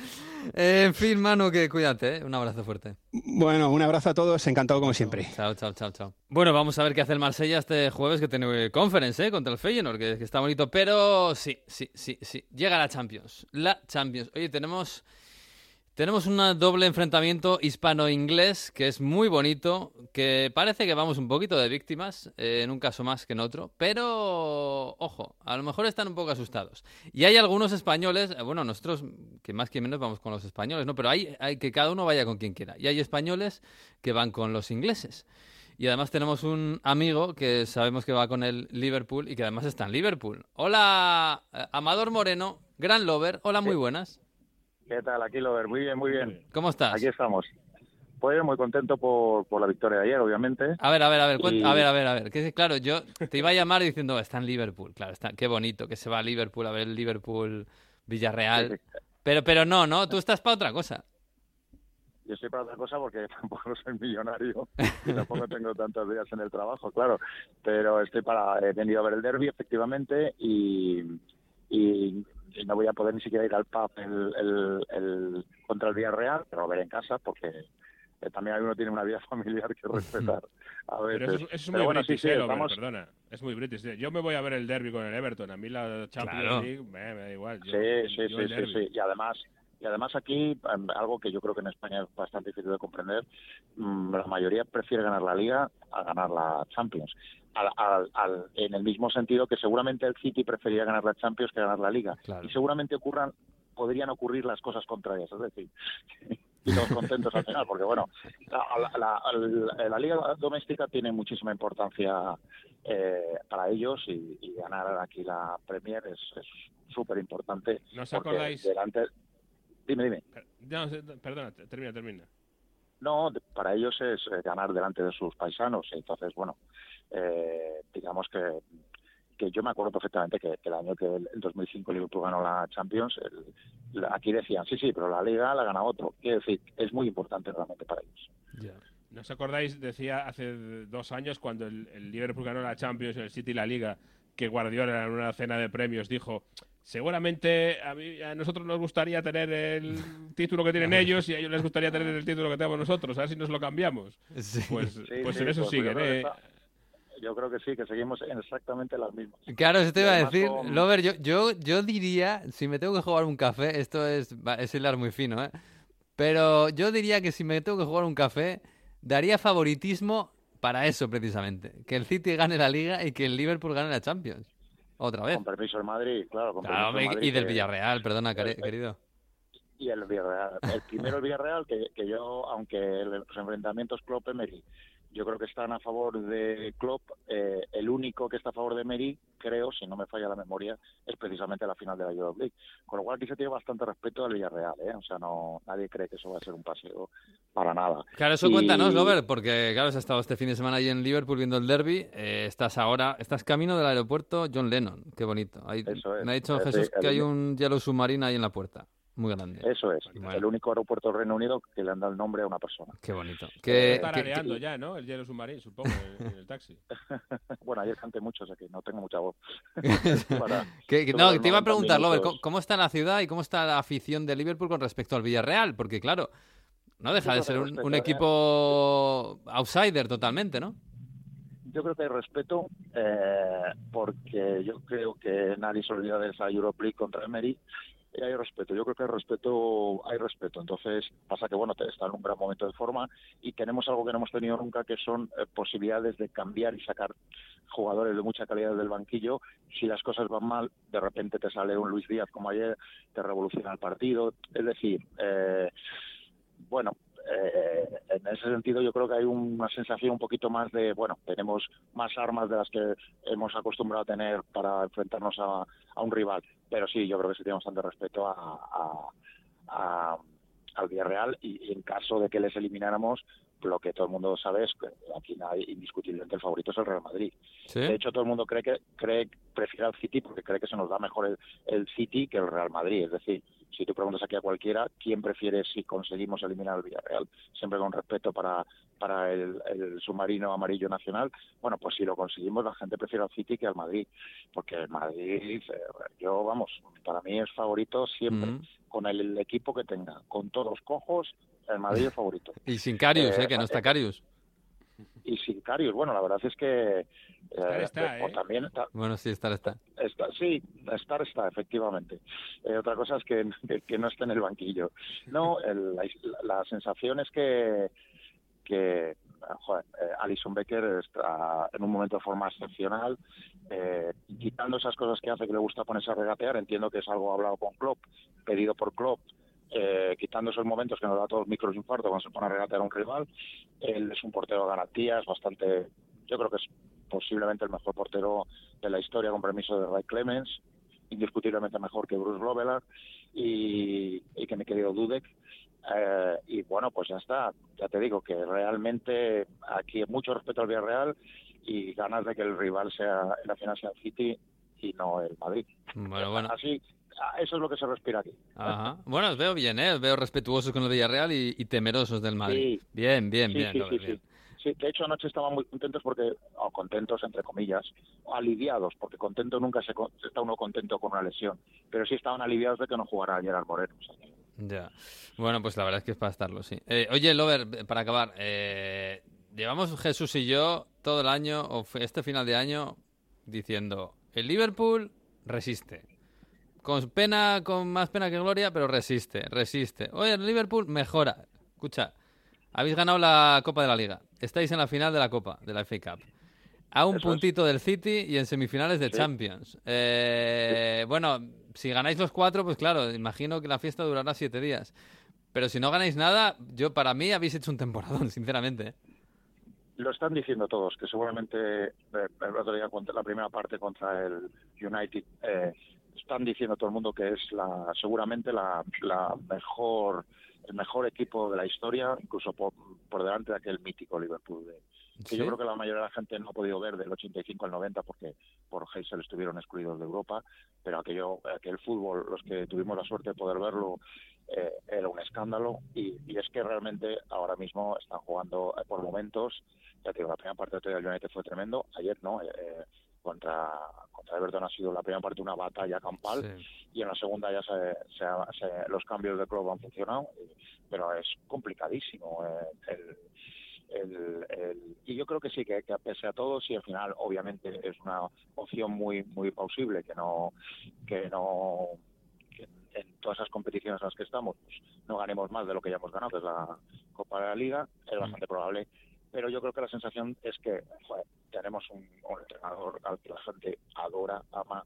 Eh, en fin, Manu, que cuídate, ¿eh? un abrazo fuerte. Bueno, un abrazo a todos, encantado como siempre. Chao, chao, chao, chao. Bueno, vamos a ver qué hace el Marsella este jueves que tiene conference, ¿eh? Contra el Feyenoord, que, que está bonito. Pero sí, sí, sí, sí. Llega la Champions. La Champions. Oye, tenemos... Tenemos un doble enfrentamiento hispano-inglés que es muy bonito, que parece que vamos un poquito de víctimas, eh, en un caso más que en otro, pero ojo, a lo mejor están un poco asustados. Y hay algunos españoles, eh, bueno, nosotros que más que menos vamos con los españoles, ¿no? Pero hay, hay que cada uno vaya con quien quiera. Y hay españoles que van con los ingleses. Y además tenemos un amigo que sabemos que va con el Liverpool y que además está en Liverpool. Hola, eh, Amador Moreno, gran lover. Hola, muy buenas. ¿Qué tal? Aquí, Lover. Muy bien, muy bien. ¿Cómo estás? Aquí estamos. Pues muy contento por, por la victoria de ayer, obviamente. A ver, a ver, a ver, Y- a ver, a ver, a ver. Que, claro, yo te iba a llamar diciendo, está en Liverpool. Claro, está, qué bonito que se va a Liverpool a ver el Liverpool Villarreal. Pero, pero no, no, tú estás para otra cosa. Yo estoy para otra cosa porque tampoco soy millonario y tampoco tengo tantos días en el trabajo, claro. Pero estoy para. He venido a ver el derby, efectivamente, y, y, y no voy a poder ni siquiera ir al pub el, el, el- contra el Villarreal, pero lo veré en casa porque eh, también uno tiene una vida familiar que respetar. A Pero veces. eso, es- eso es Pero muy bueno, sí, british, sí, eh, Lover, estamos- perdona. Es muy british. eh. Yo me voy a ver el derby con el Everton. A mí la Champions Claro. League me, me da igual. Yo- Sí, sí, yo sí, sí, sí. Y además, y además aquí, em, algo que yo creo que en España es bastante difícil de comprender, mm, la mayoría prefiere ganar la Liga a ganar la Champions. Al- al- al- en el mismo sentido que seguramente el City prefería ganar la Champions que ganar la Liga. Claro. Y seguramente ocurran podrían ocurrir las cosas contrarias, es decir, y todos contentos al final, porque bueno, la, la- la- la liga doméstica tiene muchísima importancia eh, para ellos y, y ganar aquí la Premier es súper importante. ¿No os acordáis? Delante... Dime, dime. No, perdona, te- termina, termina. No, para ellos es eh, ganar delante de sus paisanos. Entonces, bueno, eh, digamos que, que yo me acuerdo perfectamente que, que el año que el, el 2005 Liverpool ganó la Champions, el- la- aquí decían, sí, sí, pero la Liga la gana otro. Quiero decir, es muy importante realmente para ellos. ¿No os acordáis? Decía hace dos años cuando el, el Liverpool ganó la Champions, el City la Liga, que Guardiola en una cena de premios dijo seguramente a, mí- a nosotros nos gustaría tener el título que tienen ellos y a ellos les gustaría tener el título que tenemos nosotros, a ver si nos lo cambiamos. Sí. Pues, Sí, pues sí, en eso pues yo siguen, creo que ¿eh? está- Yo creo que sí, que seguimos en exactamente las mismas. Claro, eso te iba a decir, con- Lover, yo, yo, yo diría, si me tengo que jugar un café, esto es, es hilar muy fino, ¿eh? Pero yo diría que si me tengo que jugar un café, daría favoritismo para eso precisamente. Que el City gane la Liga y que el Liverpool gane la Champions. Otra vez. Con permiso del Madrid, claro. Con Claro, permiso del hombre, Madrid, y del que- Villarreal, perdona, querido. y el Villarreal. El primero el Villarreal, que, que yo, aunque los enfrentamientos Klopp-Emery, yo creo que están a favor de Klopp, eh, el único que está a favor de Emery, creo, si no me falla la memoria, es precisamente la final de la Europa League. Con lo cual aquí se tiene bastante respeto al Villarreal, ¿eh? O sea, no nadie cree que eso va a ser un paseo para nada. Claro, eso Y- cuéntanos, Lover, porque claro, has estado este fin de semana ahí en Liverpool viendo el derby. eh, estás ahora, estás camino del aeropuerto John Lennon. Qué bonito. Ahí- Eso es. me ha dicho Es Jesús el- que hay un hielo submarino ahí en la puerta. Muy grande. Eso es, Bueno. el único aeropuerto del Reino Unido que le han dado el nombre a una persona. Qué bonito. Que, Está que- tarareando ya, ¿no? El hielo submarino, supongo, en, en el taxi. Bueno, ayer canté mucho, o sea que no tengo mucha voz. Para- que- no, te iba a 90 preguntar, Lover. ¿cómo, cómo está la ciudad y cómo está la afición de Liverpool con respecto al Villarreal? Porque claro, no deja de ser un, ¿eh? equipo outsider totalmente, ¿no? Yo creo que hay respeto, eh, porque yo creo que nadie se olvida de esa Europa League contra Emery. Hay respeto, yo creo que hay respeto, hay respeto. Entonces, pasa que, bueno, está en un gran momento de forma y tenemos algo que no hemos tenido nunca, que son eh, posibilidades de cambiar y sacar jugadores de mucha calidad del banquillo. Si las cosas van mal, de repente te sale un Luis Díaz como ayer, te revoluciona el partido. Es decir, eh, bueno, eh, en ese sentido yo creo que hay una sensación un poquito más de, bueno, tenemos más armas de las que hemos acostumbrado a tener para enfrentarnos a, a un rival. Pero sí, yo creo que sí tenemos bastante respeto a, a- a- al Villarreal y, y en caso de que les elimináramos, lo que todo el mundo sabe es que aquí nadie, indiscutiblemente el favorito es el Real Madrid. Sí. De hecho, todo el mundo cree que cree prefiere al City porque cree que se nos da mejor el, el City que el Real Madrid. Es decir, si tú preguntas aquí a cualquiera, ¿quién prefiere si conseguimos eliminar al Villarreal? Siempre con respeto para, para el, el submarino amarillo nacional. Bueno, pues si lo conseguimos, la gente prefiere al City que al Madrid. Porque el Madrid, eh, yo, vamos, para mí es favorito siempre, Mm. con el, el equipo que tenga. Con todos cojos, el Madrid es favorito. Y sin Carius, Eh, eh, que no está eh, Carius. Y sin Carius, bueno, la verdad es que... Estar eh, está, ¿eh? también está, Bueno, sí, estar está. Está, sí, estar está, efectivamente. Eh, otra cosa es que, que, que no esté en el banquillo. No, el- la, la sensación es que, que joder, eh, Alison Becker está en un momento de forma excepcional, eh, quitando esas cosas que hace que le gusta ponerse a regatear, entiendo que es algo hablado con Klopp, pedido por Klopp, eh, quitando esos momentos que nos da todos micros infarto cuando se pone a regatear a un rival. Él es un portero de garantías, bastante, yo creo que es posiblemente el mejor portero de la historia con permiso de Ray Clemens, indiscutiblemente mejor que Bruce Grovelar y, y que mi querido Dudek. Eh, y bueno, pues ya está. Ya te digo que realmente aquí hay mucho respeto al Villarreal y ganas de que el rival sea en la final sea el City y no el Madrid. Bueno, bueno. Así, eso es lo que se respira aquí. Ajá. Bueno, os veo bien, ¿eh? Os veo respetuosos con el Villarreal y, y temerosos del Madrid. Sí. Bien, bien, sí, bien. sí, Robert, sí, bien. sí. Sí, de hecho anoche estaban muy contentos porque, o contentos entre comillas, aliviados, porque contento nunca se está uno contento con una lesión, pero sí estaban aliviados de que no jugara Gerard Moreno. o sea que- Ya. Bueno, pues la verdad es que es para estarlo, sí. Eh, oye, Lover, para acabar, eh, llevamos Jesús y yo todo el año, o este final de año, diciendo, el Liverpool resiste. Con pena, con más pena que gloria, pero resiste, resiste. Oye, el Liverpool mejora. Escucha, habéis ganado la Copa de la Liga. Estáis en la final de la Copa, de la FA Cup. A un Eso es. puntito del City y en semifinales de Sí. Champions. Eh, Bueno, si ganáis los cuatro, pues claro, imagino que la fiesta durará siete días. Pero si no ganáis nada, yo para mí habéis hecho un temporadón, sinceramente. ¿eh? Lo están diciendo todos, que seguramente eh, el otro día contra la primera parte contra el United eh, están diciendo todo el mundo que es la seguramente la, la mejor el mejor equipo de la historia, incluso por, por delante de aquel mítico Liverpool de, que ¿Sí? yo creo que la mayoría de la gente no ha podido ver del 85 al 90 porque por Heysel estuvieron excluidos de Europa, pero aquello, aquel fútbol, los que tuvimos la suerte de poder verlo, eh, era un escándalo y, y es que realmente ahora mismo están jugando eh, por momentos, ya te digo, la primera parte del United fue tremendo, ayer no, eh, eh, contra, contra Everton ha sido la primera parte una batalla campal Sí. y en la segunda ya se, se se- los cambios de club han funcionado, pero es complicadísimo eh, el, el- el- y yo creo que sí, que, que pese a todo, sí, al final obviamente es una opción muy muy plausible que no que no que en, en todas esas competiciones en las que estamos pues, no ganemos más de lo que ya hemos ganado, que es la Copa de la Liga, es bastante probable. Pero yo creo que la sensación es que joder, tenemos un, un entrenador al que la gente adora, ama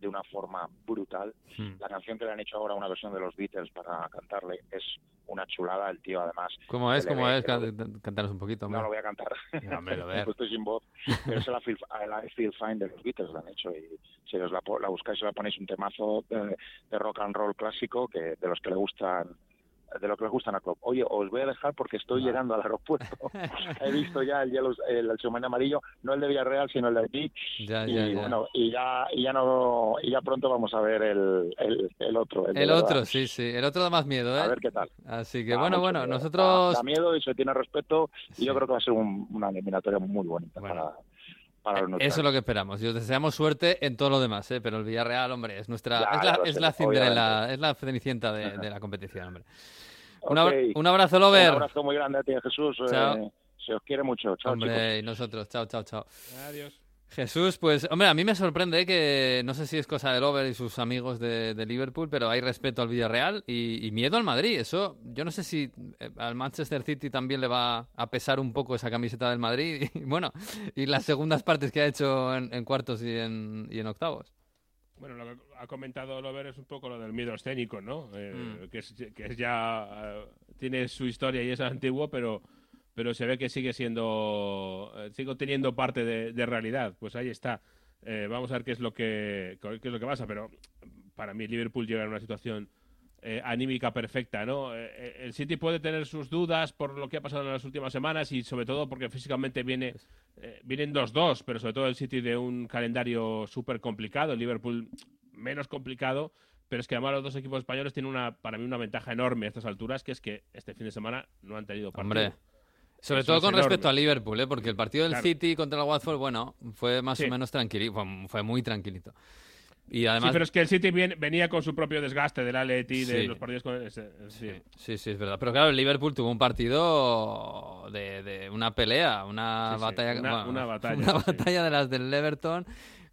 de una forma brutal. Hmm. La canción que le han hecho ahora, una versión de los Beatles para cantarle, es una chulada. El tío, además, ¿Cómo es? ¿Cómo ve es? Can- Cantaros un poquito, hombre. no lo voy a cantar. Lo ver. Pues estoy sin voz. Pero es la Feel, la Feel Fine de los Beatles, la han hecho. Y si os la, la buscáis y la ponéis un temazo de, de rock and roll clásico que de los que le gustan de lo que les gustan a Klopp. Oye, os voy a dejar porque estoy llegando al aeropuerto. He visto ya el hielo, el, el amarillo, no el de Villarreal, sino el de aquí. Ya, y ya, ya. bueno, y ya, y ya no, y ya pronto vamos a ver el, el, el otro. El, verdad. otro, sí, sí. El otro da más miedo, ¿eh? A ver qué tal. Así que bueno, bueno, miedo. nosotros... Da, da miedo y se tiene respeto Sí. y yo creo que va a ser un- una eliminatoria muy bonita Bueno. para, para los Eso es lo que esperamos. Y os deseamos suerte en todo lo demás, ¿eh? Pero el Villarreal, hombre, es nuestra... Ya, es la, es sé, la Cinderella, obviamente. es la cenicienta de, de la competición, hombre. Un, abra- un abrazo, Un Lover. abrazo muy grande a ti, Jesús. Chao. Eh, se os quiere mucho. Chao, chicos. hombre, y nosotros. Chao, chao, chao. Adiós. Jesús, pues, hombre, a mí me sorprende que no sé si es cosa de Lover y sus amigos de, de Liverpool, pero hay respeto al Villarreal y, y miedo al Madrid. Eso, yo no sé si eh, al Manchester City también le va a pesar un poco esa camiseta del Madrid y bueno, y las segundas partes que ha hecho en, en cuartos y en, y en octavos. Bueno, lo que ha comentado Lover es un poco lo del miedo escénico, ¿no? Eh, Mm. que, es, que es ya eh, tiene su historia y es antiguo, pero pero se ve que sigue siendo, eh, sigo teniendo parte de, realidad. Pues ahí está. Eh, vamos a ver qué es lo que qué es lo que pasa, pero para mí Liverpool llega en una situación eh, anímica perfecta, ¿no? Eh, el City puede tener sus dudas por lo que ha pasado en las últimas semanas y sobre todo porque físicamente viene vienen 2-2, pero sobre todo el City de un calendario súper complicado, el Liverpool menos complicado, pero es que además los dos equipos españoles tienen una para mí una ventaja enorme a estas alturas, que es que este fin de semana no han tenido partido. Hombre. Sobre todo con enorme. respecto a Liverpool, ¿eh? porque el partido del Claro. City contra el Watford, bueno, fue más Sí. o menos tranquilito, fue, muy tranquilito. Y además, sí, pero es que el City venía con su propio desgaste del Atleti, de Sí. los partidos con... sí. sí, sí, es verdad. Pero claro, el Liverpool tuvo un partido de, de una pelea, una batalla, una- bueno, una batalla, una sí. batalla de las del Everton,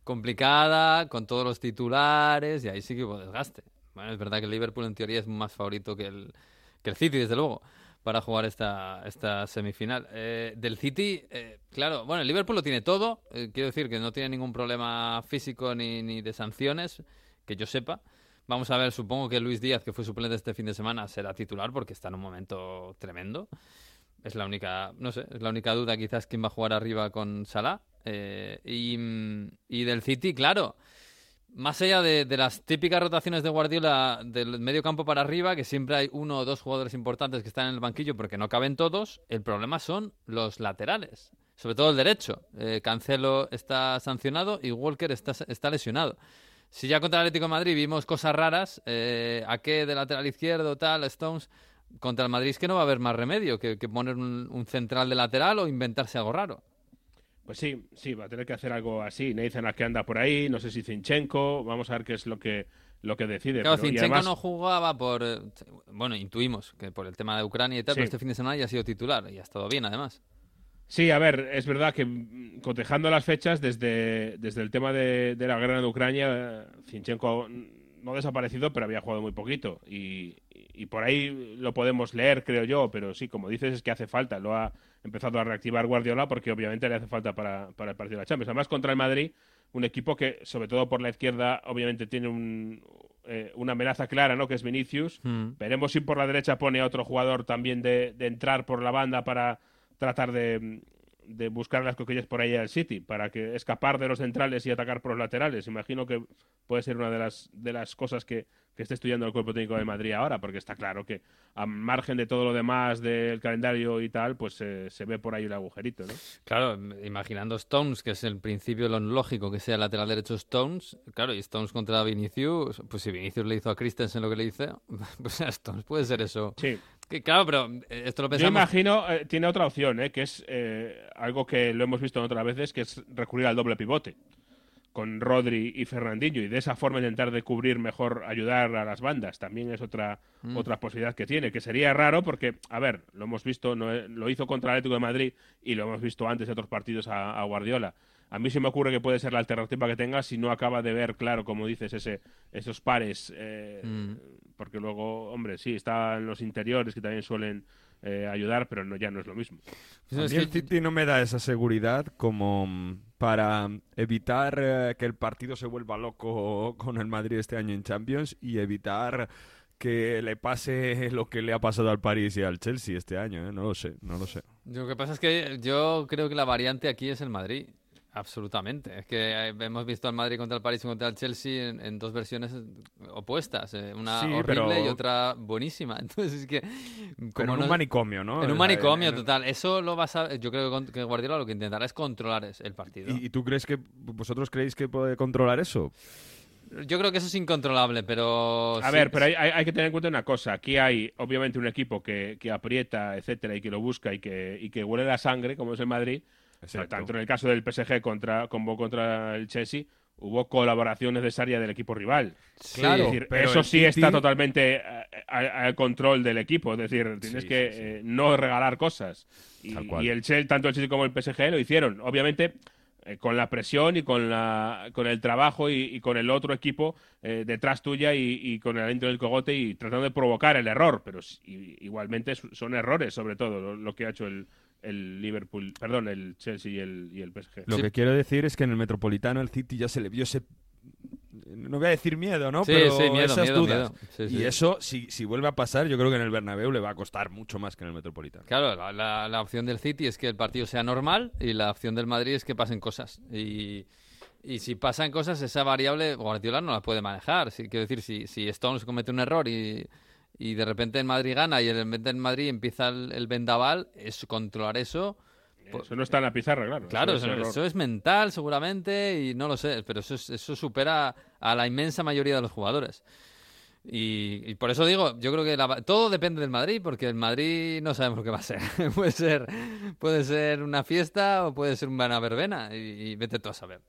complicada, con todos los titulares, y ahí sí que hubo desgaste. Bueno, es verdad que el Liverpool en teoría es más favorito que el, que el City, desde luego, para jugar esta, esta semifinal. Eh, del City, eh, claro, bueno, el Liverpool lo tiene todo, eh, quiero decir que no tiene ningún problema físico ni, ni de sanciones, que yo sepa. Vamos a ver, supongo que Luis Díaz, que fue suplente este fin de semana, será titular porque está en un momento tremendo. Es la única, no sé, es la única duda quizás quién va a jugar arriba con Salah. Eh, y, y del City, claro, más allá de, las típicas rotaciones de Guardiola del medio campo para arriba, que siempre hay uno o dos jugadores importantes que están en el banquillo porque no caben todos, el problema son los laterales, sobre todo el derecho. Eh, Cancelo está sancionado y Walker está, está lesionado. Si ya contra el Atlético de Madrid vimos cosas raras, eh, a qué de lateral izquierdo, tal, Stones, contra el Madrid es que no va a haber más remedio que, que poner un, un central de lateral o inventarse algo raro. Pues sí, sí, va a tener que hacer algo así. Nathan que anda por ahí, no sé si Zinchenko, vamos a ver qué es lo que, lo que decide. Claro, pero- Zinchenko además- no jugaba por. eh, Bueno, intuimos que por el tema de Ucrania y tal, Sí. pero este fin de semana ya ha sido titular y ha estado bien además. Sí, a ver, es verdad que mm, cotejando las fechas desde, desde el tema de, de la guerra de Ucrania, eh, Zinchenko no ha desaparecido, pero había jugado muy poquito. Y, y por ahí lo podemos leer, creo yo, pero sí, como dices, es que hace falta. Lo ha empezado a reactivar Guardiola porque obviamente le hace falta para, para el partido de la Champions. Además, contra el Madrid, un equipo que, sobre todo por la izquierda, obviamente tiene un, eh, una amenaza clara, ¿no? Que es Vinicius. Mm. Veremos si por la derecha pone a otro jugador también de, de entrar por la banda para tratar de, de buscar las coquillas por ahí al City, para que escapar de los centrales y atacar por los laterales. Imagino que puede ser una de las, de las cosas que, que esté estudiando el cuerpo técnico de Madrid ahora, porque está claro que a margen de todo lo demás del calendario y tal, pues eh, se ve por ahí el agujerito, ¿no? Claro, imaginando Stones, que es el principio lo lógico que sea lateral derecho Stones, claro, y Stones contra Vinicius, pues si Vinicius le hizo a Christensen lo que le hizo, pues a Stones puede ser eso. Sí. Que, claro, pero eh, esto lo Yo pensamos. imagino, eh, tiene otra opción, eh, que es eh, algo que lo hemos visto en otras veces, que es recurrir al doble pivote con Rodri y Fernandinho y de esa forma intentar de cubrir mejor, ayudar a las bandas. También es otra, Mm. otra posibilidad que tiene, que sería raro porque, a ver, lo hemos visto, no, lo hizo contra el Atlético de Madrid y lo hemos visto antes de otros partidos a, a Guardiola. A mí se me ocurre que puede ser la alternativa que tenga si no acaba de ver claro, como dices, ese, esos pares. eh, Mm. Porque luego, hombre, sí, están los interiores que también suelen eh, ayudar, pero no, ya no es lo mismo. A mí el City no me da esa seguridad como mm, para evitar eh, que el partido se vuelva loco con el Madrid este año en Champions y evitar que le pase lo que le ha pasado al París y al Chelsea este año. ¿eh? No lo sé, no lo sé. Lo que pasa es que yo creo que la variante aquí es el Madrid. Absolutamente. Es que eh, hemos visto al Madrid contra el París y contra el Chelsea en, en dos versiones opuestas. eh, Una Sí, horrible pero- y otra buenísima. Entonces es que... Pero como en no- un manicomio, ¿no? En un Eh, manicomio, en- total. Eso lo vas a... Yo creo que Guardiola lo que intentará es controlar el partido. ¿Y, y tú crees que vosotros creéis que puede controlar eso? Yo creo que eso es incontrolable, pero... A sí- ver, pero hay, hay- hay que tener en cuenta una cosa. Aquí hay, obviamente, un equipo que, que aprieta, etcétera, y que lo busca y que, y que huele la sangre, como es el Madrid. Exacto. Tanto en el caso del PSG contra, como contra el Chelsea, hubo colaboración necesaria del equipo rival. Claro, es decir, pero eso sí City- está totalmente eh, al control del equipo. Es decir, tienes Sí, que sí, sí. eh, no regalar cosas. Y, Tal cual. y el Chelsea, tanto el Chelsea como el PSG lo hicieron. Obviamente eh, con la presión y con la con el trabajo y, y con el otro equipo eh, detrás tuya y, y con el aliento del cogote y tratando de provocar el error, pero igualmente son errores sobre todo lo, lo que ha hecho el, el Liverpool, perdón, el Chelsea y el, y el PSG. Lo Sí. que quiero decir es que en el Metropolitano el City ya se le vio ese no voy a decir miedo, ¿no? Sí, Pero sí, miedo, esas miedo, dudas. miedo. Sí, y sí. eso, si, si vuelve a pasar, yo creo que en el Bernabéu le va a costar mucho más que en el Metropolitano. Claro, la, la- la opción del City es que el partido sea normal y la opción del Madrid es que pasen cosas. Y, y si pasan cosas, esa variable Guardiola no la puede manejar. Sí, quiero decir, si, si Stones comete un error y, y de repente el Madrid gana y de repente en Madrid empieza el, el vendaval, es controlar eso. pues- Eso no está en la pizarra, claro. Claro, Eso eso, es error. eso es mental seguramente y no lo sé, pero eso, es- eso supera a la inmensa mayoría de los jugadores. Y, y por eso digo, yo creo que la- todo depende del Madrid, porque el Madrid no sabemos que va a ser. puede ser puede ser una fiesta o puede ser una verbena y, y vete tú a saber.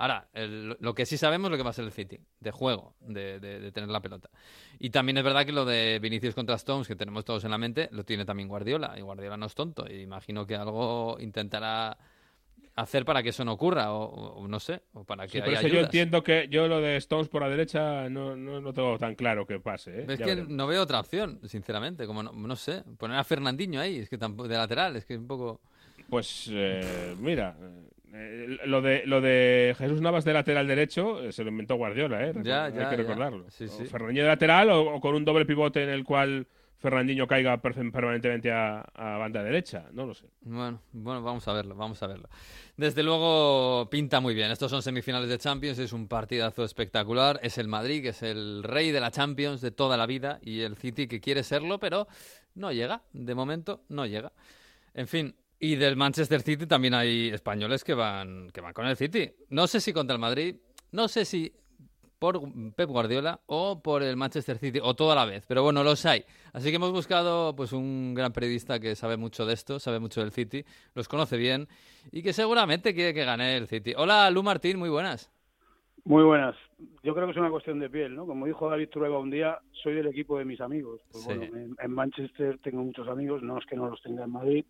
Ahora, el- lo que sí sabemos es lo que va a ser el City, de juego, de, de- de tener la pelota. Y también es verdad que lo de Vinicius contra Stones, que tenemos todos en la mente, lo tiene también Guardiola. Y Guardiola no es tonto. Y imagino que algo intentará hacer para que eso no ocurra, o, o- no sé, o para que Sí, por haya eso yo ayudas. entiendo que yo lo de Stones por la derecha no, no, no tengo tan claro que pase. ¿eh? Es Ya que veremos. no veo otra opción, sinceramente. Como no, no sé, poner a Fernandinho ahí, es que tampoco, de lateral, es que es un poco. Pues eh, mira, eh, lo de lo de Jesús Navas de lateral derecho eh, se lo inventó Guardiola, ¿eh? Ya, Hay ya, que recordarlo. Sí, sí. Fernandinho de lateral o, o con un doble pivote en el cual Fernandinho caiga per- permanentemente a, a banda derecha, no lo sé. Bueno, bueno, vamos a verlo, vamos a verlo. Desde luego pinta muy bien. Estos son semifinales de Champions, es un partidazo espectacular. Es el Madrid, que es el rey de la Champions de toda la vida, y el City que quiere serlo, pero no llega. De momento no llega. En fin, y del Manchester City también hay españoles que van, que van con el City. No sé si contra el Madrid, no sé si por Pep Guardiola o por el Manchester City, o todo a la vez, pero bueno, los hay. Así que hemos buscado pues un gran periodista que sabe mucho de esto, sabe mucho del City, los conoce bien y que seguramente quiere que gane el City. Hola, Lu Martín, muy buenas. Muy buenas. Yo creo que es una cuestión de piel, ¿no? Como dijo David Trueba un día, soy del equipo de mis amigos. Pues Sí. bueno, en, en Manchester tengo muchos amigos, no es que no los tenga en Madrid,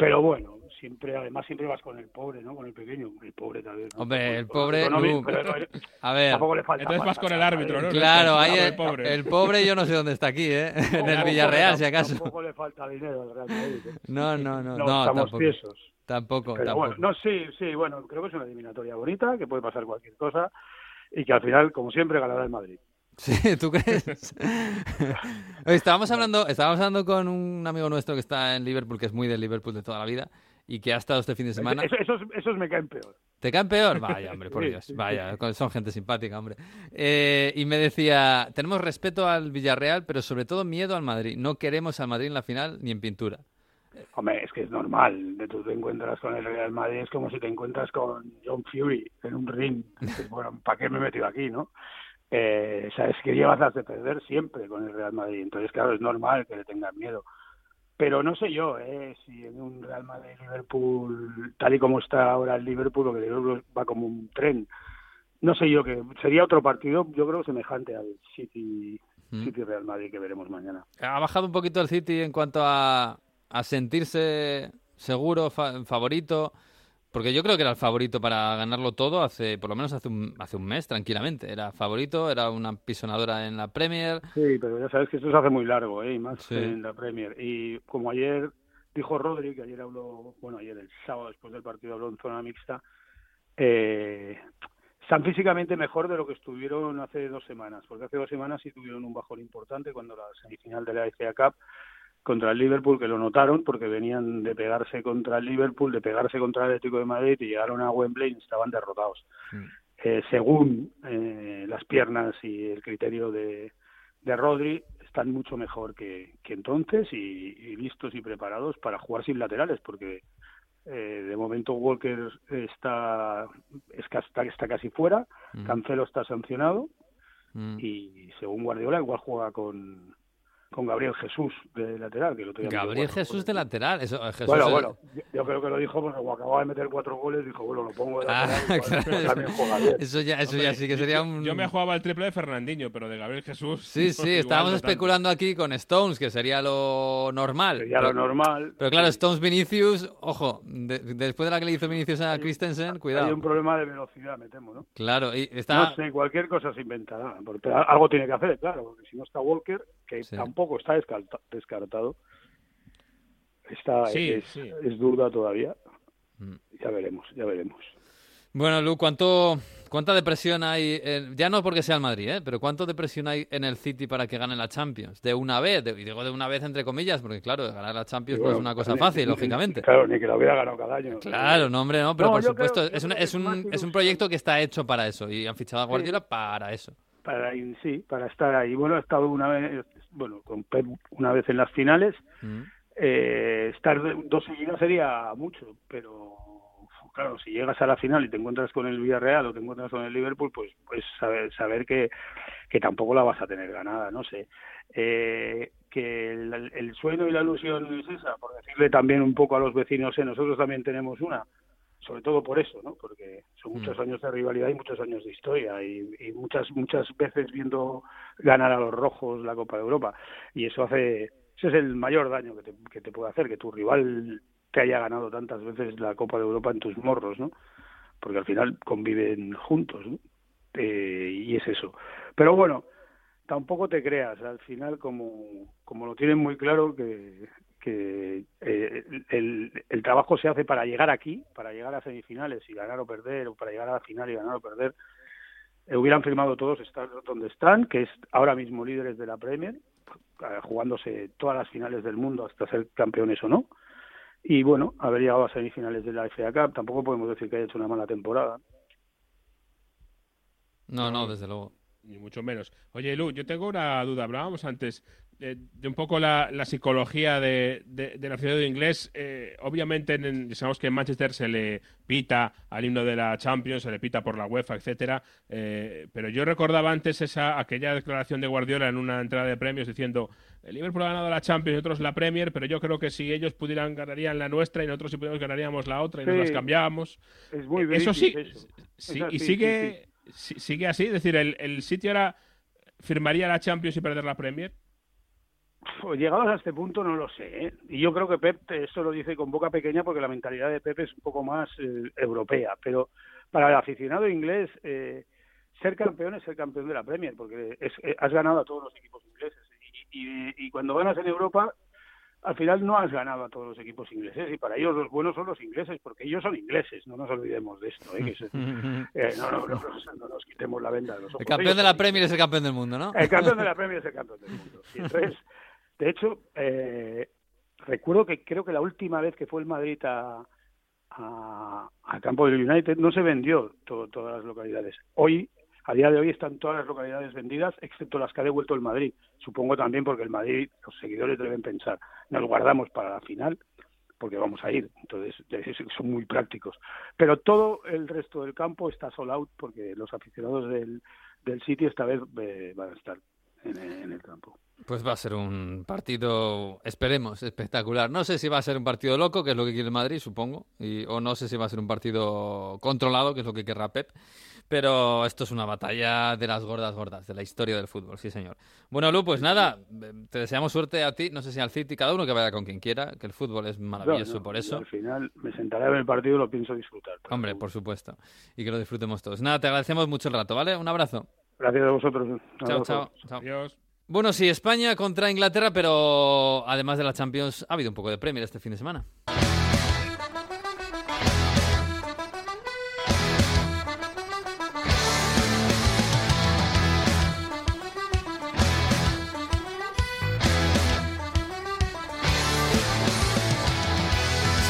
pero bueno, siempre, además siempre vas con el pobre, ¿no? Con el pequeño, el pobre tal vez. ¿no? Hombre, el pobre, pero a ver, tampoco le falta Entonces vas con el árbitro, ¿no? claro, ahí el el, pobre. el pobre yo no sé dónde está aquí, ¿eh? En el Villarreal, si acaso. Tampoco le falta dinero al Real Madrid. ¿eh? No, no, no, No, no, estamos tampoco. tiesos. Tampoco, Pero tampoco. bueno, no, sí, sí, bueno, creo que es una eliminatoria bonita, que puede pasar cualquier cosa y que al final, como siempre, ganará el Madrid. Sí, ¿tú crees? Estábamos hablando, estábamos hablando con un amigo nuestro que está en Liverpool, que es muy del Liverpool de toda la vida, y que ha estado este fin de semana. Eso- esos, esos me caen peor. ¿Te caen peor? Vaya, hombre, por Dios. Vaya, son gente simpática, hombre. Eh, y me decía, tenemos respeto al Villarreal, pero sobre todo miedo al Madrid. No queremos al Madrid en la final ni en pintura. Hombre, es que es normal. Tú te encuentras con el Real Madrid, es como si te encuentras con John Fury en un ring. Bueno, ¿para qué me he metido aquí, no? Eh, sabes que llevas de perder siempre con el Real Madrid. Entonces, claro, es normal que le tengan miedo. Pero no sé yo, eh, si en un Real Madrid-Liverpool, tal y como está ahora el Liverpool, porque el Liverpool va como un tren. No sé yo, que sería otro partido, yo creo, semejante al City, Mm. City Real Madrid que veremos mañana. Ha bajado un poquito el City en cuanto a, a sentirse seguro, fa- favorito. Porque yo creo que era el favorito para ganarlo todo hace, por lo menos hace un, hace un mes, tranquilamente. Era favorito, era una pisonadora en la Premier. Sí, pero ya sabes que esto se hace muy largo, ¿eh? y más Sí. en la Premier. Y como ayer dijo Rodri, que ayer habló, bueno, ayer el sábado después del partido habló en zona mixta, eh, están físicamente mejor de lo que estuvieron hace dos semanas, porque hace dos semanas sí tuvieron un bajón importante cuando la semifinal de la FA Cup contra el Liverpool, que lo notaron porque venían de pegarse contra el Liverpool, de pegarse contra el Atlético de Madrid y llegaron a Wembley y estaban derrotados. Eh, según eh, las piernas y el criterio de, de Rodri, están mucho mejor que, que entonces y, y listos y preparados para jugar sin laterales, porque eh, de momento Walker está, es está, está casi fuera, Mm. Cancelo está sancionado Mm. y según Guardiola igual juega con, con Gabriel Jesús de lateral. Que el otro día metió Gabriel cuatro Jesús de lateral. Eso, eh, Jesús bueno, es- bueno, yo, creo que lo dijo porque acababa de meter cuatro goles, dijo, bueno, lo pongo de Ah, lateral, igual, claro. también juega bien. Eso ya, eso ya sí que sería yo- un... Yo me jugaba el triple de Fernandinho, pero de Gabriel Jesús. Sí, sí, estábamos tanto. especulando aquí con Stones, que sería lo normal. Sería lo normal. Pero claro, Stones Vinicius, ojo, de- después de la que le hizo Vinicius a Christensen, Hay cuidado. un problema de velocidad, me temo, ¿no? Claro, y está... No sé, cualquier cosa se inventará. porque algo tiene que hacer, claro, porque si no está Walker, que Sí. tampoco está descarta- descartado, está, Sí, es, sí. es duda todavía. Mm. Ya veremos, ya veremos. Bueno, Lu, ¿cuánto, ¿cuánta depresión hay? en- ya no porque sea el Madrid, ¿eh? pero ¿cuánto depresión hay en el City para que gane la Champions? De una vez, de- y digo de una vez entre comillas, porque claro, ganar la Champions no es una cosa ni- fácil, ni- lógicamente. Claro, ni que la hubiera ganado cada año. Claro, no, hombre, no, pero No, por creo- supuesto, es, un, es, un, es un proyecto que está hecho para eso y han fichado a Guardiola para eso. Para sí, para estar ahí. Bueno, he estado una vez, bueno, con Pep una vez en las finales. Mm. Eh, estar dos seguidas sería mucho, pero claro, si llegas a la final y te encuentras con el Villarreal o te encuentras con el Liverpool, pues pues saber, saber que, que tampoco la vas a tener ganada, no sé. Eh, que el, el sueño y la ilusión es esa, por decirle también un poco a los vecinos, eh, nosotros también tenemos una, sobre todo por eso, ¿no? Porque son muchos Mm. años de rivalidad y muchos años de historia y, y muchas muchas veces viendo ganar a los rojos la Copa de Europa y eso hace ese es el mayor daño que te, que te puede hacer que tu rival te haya ganado tantas veces la Copa de Europa en tus morros, ¿no? Porque al final conviven juntos, ¿no? Eh, y es eso. Pero bueno, tampoco te creas, al final como, como lo tienen muy claro que, que eh, el, el trabajo se hace para llegar aquí, para llegar a semifinales y ganar o perder, o para llegar a la final y ganar o perder, eh, hubieran firmado todos estar donde están, que es ahora mismo líderes de la Premier, eh, jugándose todas las finales del mundo hasta ser campeones o no. Y bueno, haber llegado a semifinales de la FA Cup, tampoco podemos decir que haya hecho una mala temporada. No, no, desde luego. Ni mucho menos. Oye, Lu, yo tengo una duda. Hablábamos antes de, de un poco la, la psicología de, de, de la ciudad de inglés. Eh, obviamente, en, sabemos que en Manchester se le pita al himno de la Champions, se le pita por la UEFA, etcétera. Eh, pero yo recordaba antes esa aquella declaración de Guardiola en una entrada de premios diciendo el Liverpool ha ganado la Champions y otros la Premier, pero yo creo que si ellos pudieran ganarían la nuestra y nosotros si pudiéramos ganaríamos la otra y nos las cambiábamos. Es muy Eso sí, eso. sí, Es y sigue, si- sigue así, es decir, el, el City ahora firmaría la Champions y perder la Premier. Pues llegados a este punto no lo sé. ¿eh? Y yo creo que Pep eso lo dice con boca pequeña porque la mentalidad de Pep es un poco más eh, europea. Pero para el aficionado inglés, eh, ser campeón es ser campeón de la Premier porque es- eh, has ganado a todos los equipos ingleses. Y, y- y cuando ganas en Europa, al final no has ganado a todos los equipos ingleses. Y para ellos los buenos son los ingleses porque ellos son ingleses. No nos olvidemos de esto. ¿eh? Que se- no, no, no, no, no nos quitemos la venda de los ojos. El campeón Ellos de la Premier es el campeón del mundo, ¿no? el campeón de la Premier es el campeón del mundo. Y entonces, de hecho, eh, recuerdo que creo que la última vez que fue el Madrid a, a, campo del United no se vendió to- todas las localidades. Hoy, a día de hoy, están todas las localidades vendidas, excepto las que ha devuelto el Madrid. Supongo también porque el Madrid, los seguidores deben pensar, nos guardamos para la final porque vamos a ir. Entonces, es- son muy prácticos. Pero todo el resto del campo está sold out porque los aficionados del, del City esta vez eh, van a estar en, en el campo. Pues va a ser un partido, esperemos, espectacular. No sé si va a ser un partido loco, que es lo que quiere el Madrid, supongo, y, o no sé si va a ser un partido controlado, que es lo que querrá Pep. Pero esto es una batalla de las gordas gordas, de la historia del fútbol, sí señor. Bueno, Lu, pues nada, te deseamos suerte a ti, no sé si al City, cada uno que vaya con quien quiera, que el fútbol es maravilloso No, no, por eso. Al final me sentaré a ver el partido y lo pienso disfrutar. Hombre, por supuesto. Y que lo disfrutemos todos. Nada, te agradecemos mucho el rato, ¿vale? Un abrazo. Gracias a vosotros. Chao, chao. chao. Adiós. Bueno, sí, España contra Inglaterra, pero además de la Champions ha habido un poco de Premier este fin de semana.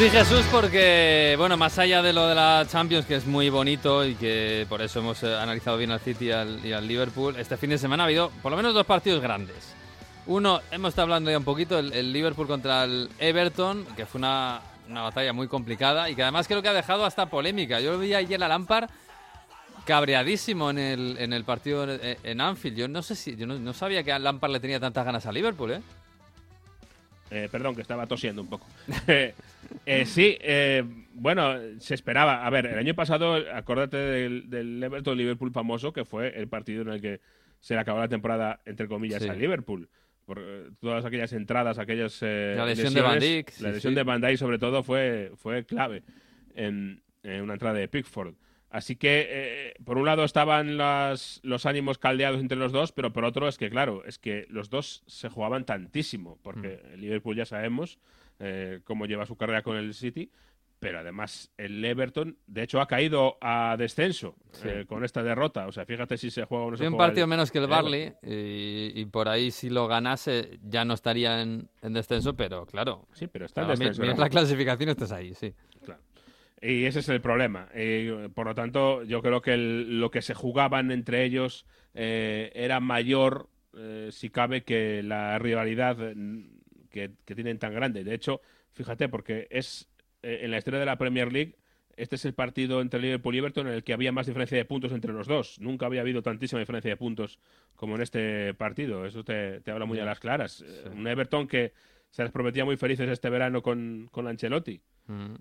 Sí, Jesús, porque, bueno, más allá de lo de la Champions, que es muy bonito y que por eso hemos eh, analizado bien al City y al, y al Liverpool, este fin de semana ha habido por lo menos dos partidos grandes. Uno, hemos estado hablando ya un poquito, el, el Liverpool contra el Everton, que fue una, una batalla muy complicada y que además creo que ha dejado hasta polémica. Yo vi ayer a Lampard cabreadísimo en el, en el partido en, en Anfield. Yo no sé si, yo no, no sabía que a Lampard le tenía tantas ganas a Liverpool, ¿eh? Eh, perdón, que estaba tosiendo un poco. Eh, sí, eh, bueno, se esperaba. A ver, el año pasado, acuérdate del, del Everton-Liverpool famoso, que fue el partido en el que se le acabó la temporada, entre comillas, Sí. al Liverpool. Por eh, todas aquellas entradas, aquellas. eh, La lesión de Van Dijk, La lesión sí. de Van Dijk, sobre todo, fue, fue clave en, en una entrada de Pickford. Así que, eh, por un lado, estaban las- los ánimos caldeados entre los dos, pero por otro es que, claro, es que los dos se jugaban tantísimo, porque Mm. el Liverpool ya sabemos eh, cómo lleva su carrera con el City, pero además el Everton, de hecho, ha caído a descenso Sí. eh, con esta derrota. O sea, fíjate si se juega o no se Tiene un juega partido el- menos que el Barley y, y por ahí si lo ganase ya no estaría en, en descenso, pero claro. Sí, pero está en Claro, descenso, miras ¿no? la clasificación estás ahí, sí. Claro. Y ese es el problema. Por lo tanto, yo creo que el- lo que se jugaban entre ellos eh, era mayor, eh, si cabe, que la rivalidad mm, que, que tienen tan grande. De hecho, fíjate, porque es eh, en la historia de la Premier League, este es el partido entre Liverpool y Everton en el que había más diferencia de puntos entre los dos. Nunca había habido tantísima diferencia de puntos como en este partido. Eso te, te habla muy a las claras. Un Everton que se les prometía muy felices este verano con, con Ancelotti. Mm.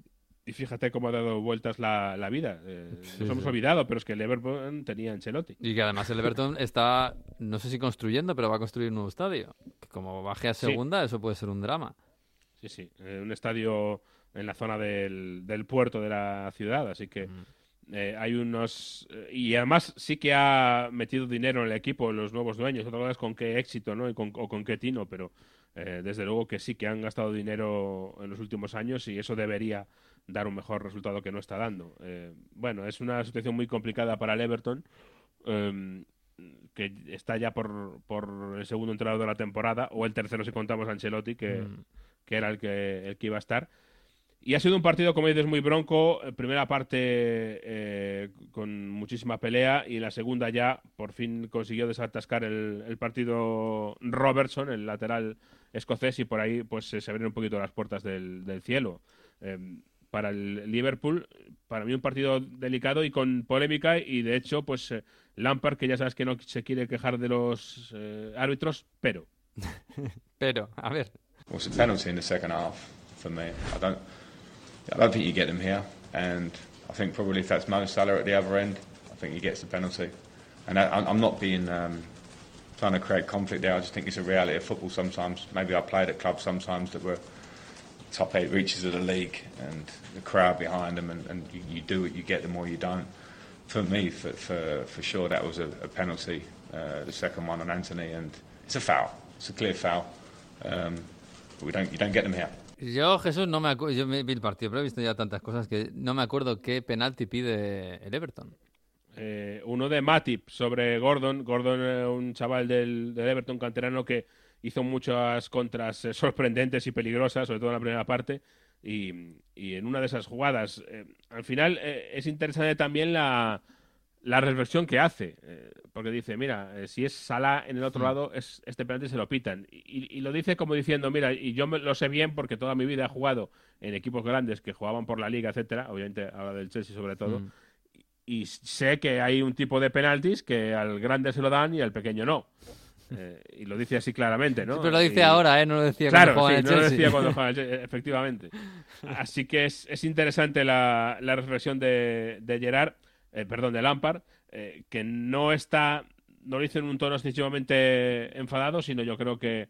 Y fíjate cómo ha dado vueltas la, la vida. Eh, Sí, nos hemos olvidado, pero es que el Everton tenía Ancelotti. Y que además el Everton está, no sé si construyendo, pero va a construir un nuevo estadio. Que como baje a Sí. segunda, eso puede ser un drama. Sí, sí. eh, un estadio en la zona del, del puerto de la ciudad, así que eh, hay unos... eh, y además sí que ha metido dinero en el equipo los nuevos dueños. Otra es con qué éxito, ¿no? Y con, o con qué tino, pero eh, desde luego que sí que han gastado dinero en los últimos años y eso debería dar un mejor resultado que no está dando. Eh, bueno, es una situación muy complicada para el Everton. em, que está ya por, por el segundo entrenador de la temporada, o el tercero si contamos a Ancelotti, que, Mm. que era el que, el que iba a estar. Y ha sido un partido, como dices, muy bronco. Eh, Primera parte eh, con muchísima pelea y la segunda ya por fin consiguió desatascar el, el partido Robertson, el lateral escocés, y por ahí pues se se abrieron un poquito las puertas del, del cielo. Eh, para el Liverpool, para mí un partido delicado y con polémica y de hecho pues eh, Lampard, que ya sabes que no se quiere quejar de los eh, árbitros, pero... Pero, a ver. Well, it's a penalty in the second half for me. I don't, I don't think you get them here, and I think probably if that's Mo Salah at the other end, I think he gets the penalty. And I, I'm I'm not being um, trying to create conflict there. I just think it's a reality of football. Sometimes, maybe I played at clubs sometimes that were top eight reaches of the league, and the crowd behind them, and, and you, you do it, you get them, or you don't. For me, for for, for sure, that was a, a penalty. Uh, the second one on Anthony, and it's a foul. It's a clear foul. Um, but we don't, you don't get them here. Yo, Jesús, no me acuerdo. Yo me vi el partido, pero he visto ya tantas cosas que no me acuerdo qué penalti pide el Everton. Eh, uno de Matip sobre Gordon. Gordon, eh, un chaval del, del Everton canterano que hizo muchas contras eh, sorprendentes y peligrosas, sobre todo en la primera parte. Y, y en una de esas jugadas, eh, al final eh, es interesante también la, la reflexión que hace. eh, porque dice, mira, si es Salah en el otro lado, es, este penalti se lo pitan. Y, y lo dice como diciendo, mira, y yo me- lo sé bien porque toda mi vida he jugado en equipos grandes que jugaban por la liga, etcétera, obviamente habla del Chelsea sobre todo Mm. y sé que hay un tipo de penaltis que al grande se lo dan y al pequeño no. Eh, y lo dice así claramente, ¿no? Sí, pero lo dice Y- ahora, ¿eh? No lo decía claro, cuando jugaba sí, no lo decía cuando jugaba efectivamente. Así que es, es interesante la, la reflexión de, de Gerard, eh, perdón, de Lampard, eh, que no está, no lo dice en un tono excesivamente enfadado, sino yo creo que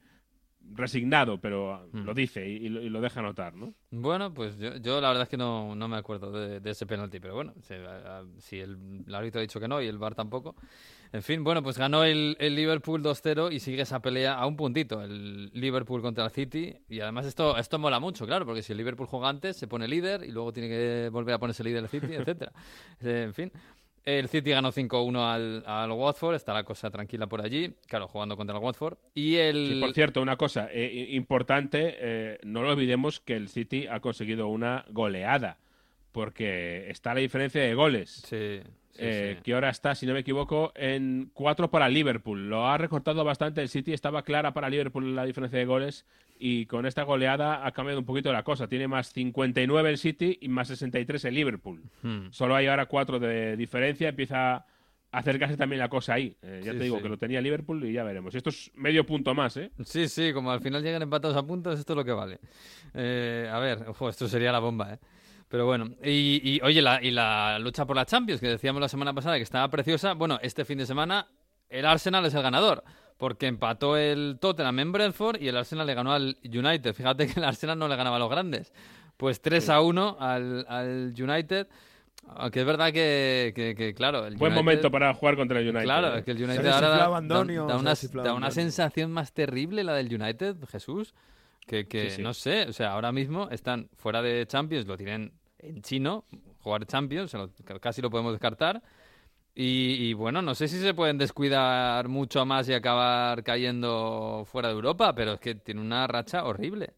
resignado, pero Mm. lo dice y, y lo, y lo deja notar, ¿no? Bueno, pues yo, yo la verdad es que no, no me acuerdo de, de ese penalti, pero bueno, si, a- a- si el, el árbitro ha dicho que no y el VAR tampoco. En fin, bueno, pues ganó el, el Liverpool 2-0 y sigue esa pelea a un puntito, el Liverpool contra el City. Y además esto, esto mola mucho, claro, porque si el Liverpool juega antes, se pone líder y luego tiene que volver a ponerse líder el City, etcétera. Eh, en fin. El City ganó 5-1 al, al Watford, está la cosa tranquila por allí, claro, jugando contra el Watford. Y el... Sí, por cierto, una cosa eh, importante, eh, no lo olvidemos que el City ha conseguido una goleada, porque está la diferencia de goles. Sí, eh, sí. que ahora está, si no me equivoco, en 4 para Liverpool. Lo ha recortado bastante el City, estaba clara para Liverpool la diferencia de goles y con esta goleada ha cambiado un poquito la cosa. Tiene más 59 el City y más 63 el Liverpool. Hmm. Solo hay ahora 4 de diferencia, empieza a acercarse también la cosa ahí. Eh, ya Sí, te digo sí. que lo tenía Liverpool y ya veremos. Esto es medio punto más, ¿eh? Sí, sí, como al final llegan empatados a puntos, esto es lo que vale. Eh, a ver, ojo, esto sería la bomba, ¿eh? Pero bueno, y, y, oye, la, y la lucha por la Champions, que decíamos la semana pasada que estaba preciosa, bueno, este fin de semana el Arsenal es el ganador, porque empató el Tottenham en Brentford y el Arsenal le ganó al United. Fíjate que el Arsenal no le ganaba a los grandes. Pues 3 a 1 al, al United. Aunque es verdad que, que- que, claro, el Buen United- momento para jugar contra el United. Claro, ¿eh? es que el United ahora da, da- una, da una sensación más terrible la del United, Jesús, que, que Sí, sí. no sé, o sea, ahora mismo están fuera de Champions, lo tienen en chino, jugar Champions, casi lo podemos descartar. Y, y, bueno, no sé si se pueden descuidar mucho más y acabar cayendo fuera de Europa, pero es que tiene una racha horrible.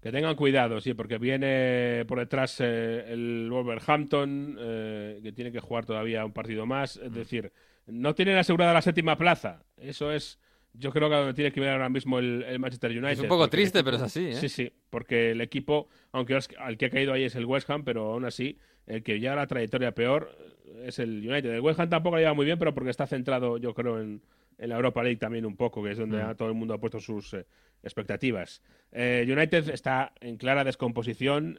Que tengan cuidado, sí, porque viene por detrás eh, el Wolverhampton, eh, que tiene que jugar todavía un partido más. Es decir, no tienen asegurada la séptima plaza. Eso es, yo creo que a donde tiene que ver ahora mismo el, el Manchester United. Es un poco triste, equipo- pero es así, ¿eh? Sí, sí, porque el equipo, aunque al que ha caído ahí es el West Ham, pero aún así, el que lleva la trayectoria peor es el United. El West Ham tampoco lo lleva muy bien, pero porque está centrado, yo creo, en, en la Europa League también un poco, que es donde Mm. todo el mundo ha puesto sus eh, expectativas. Eh, United está en clara descomposición.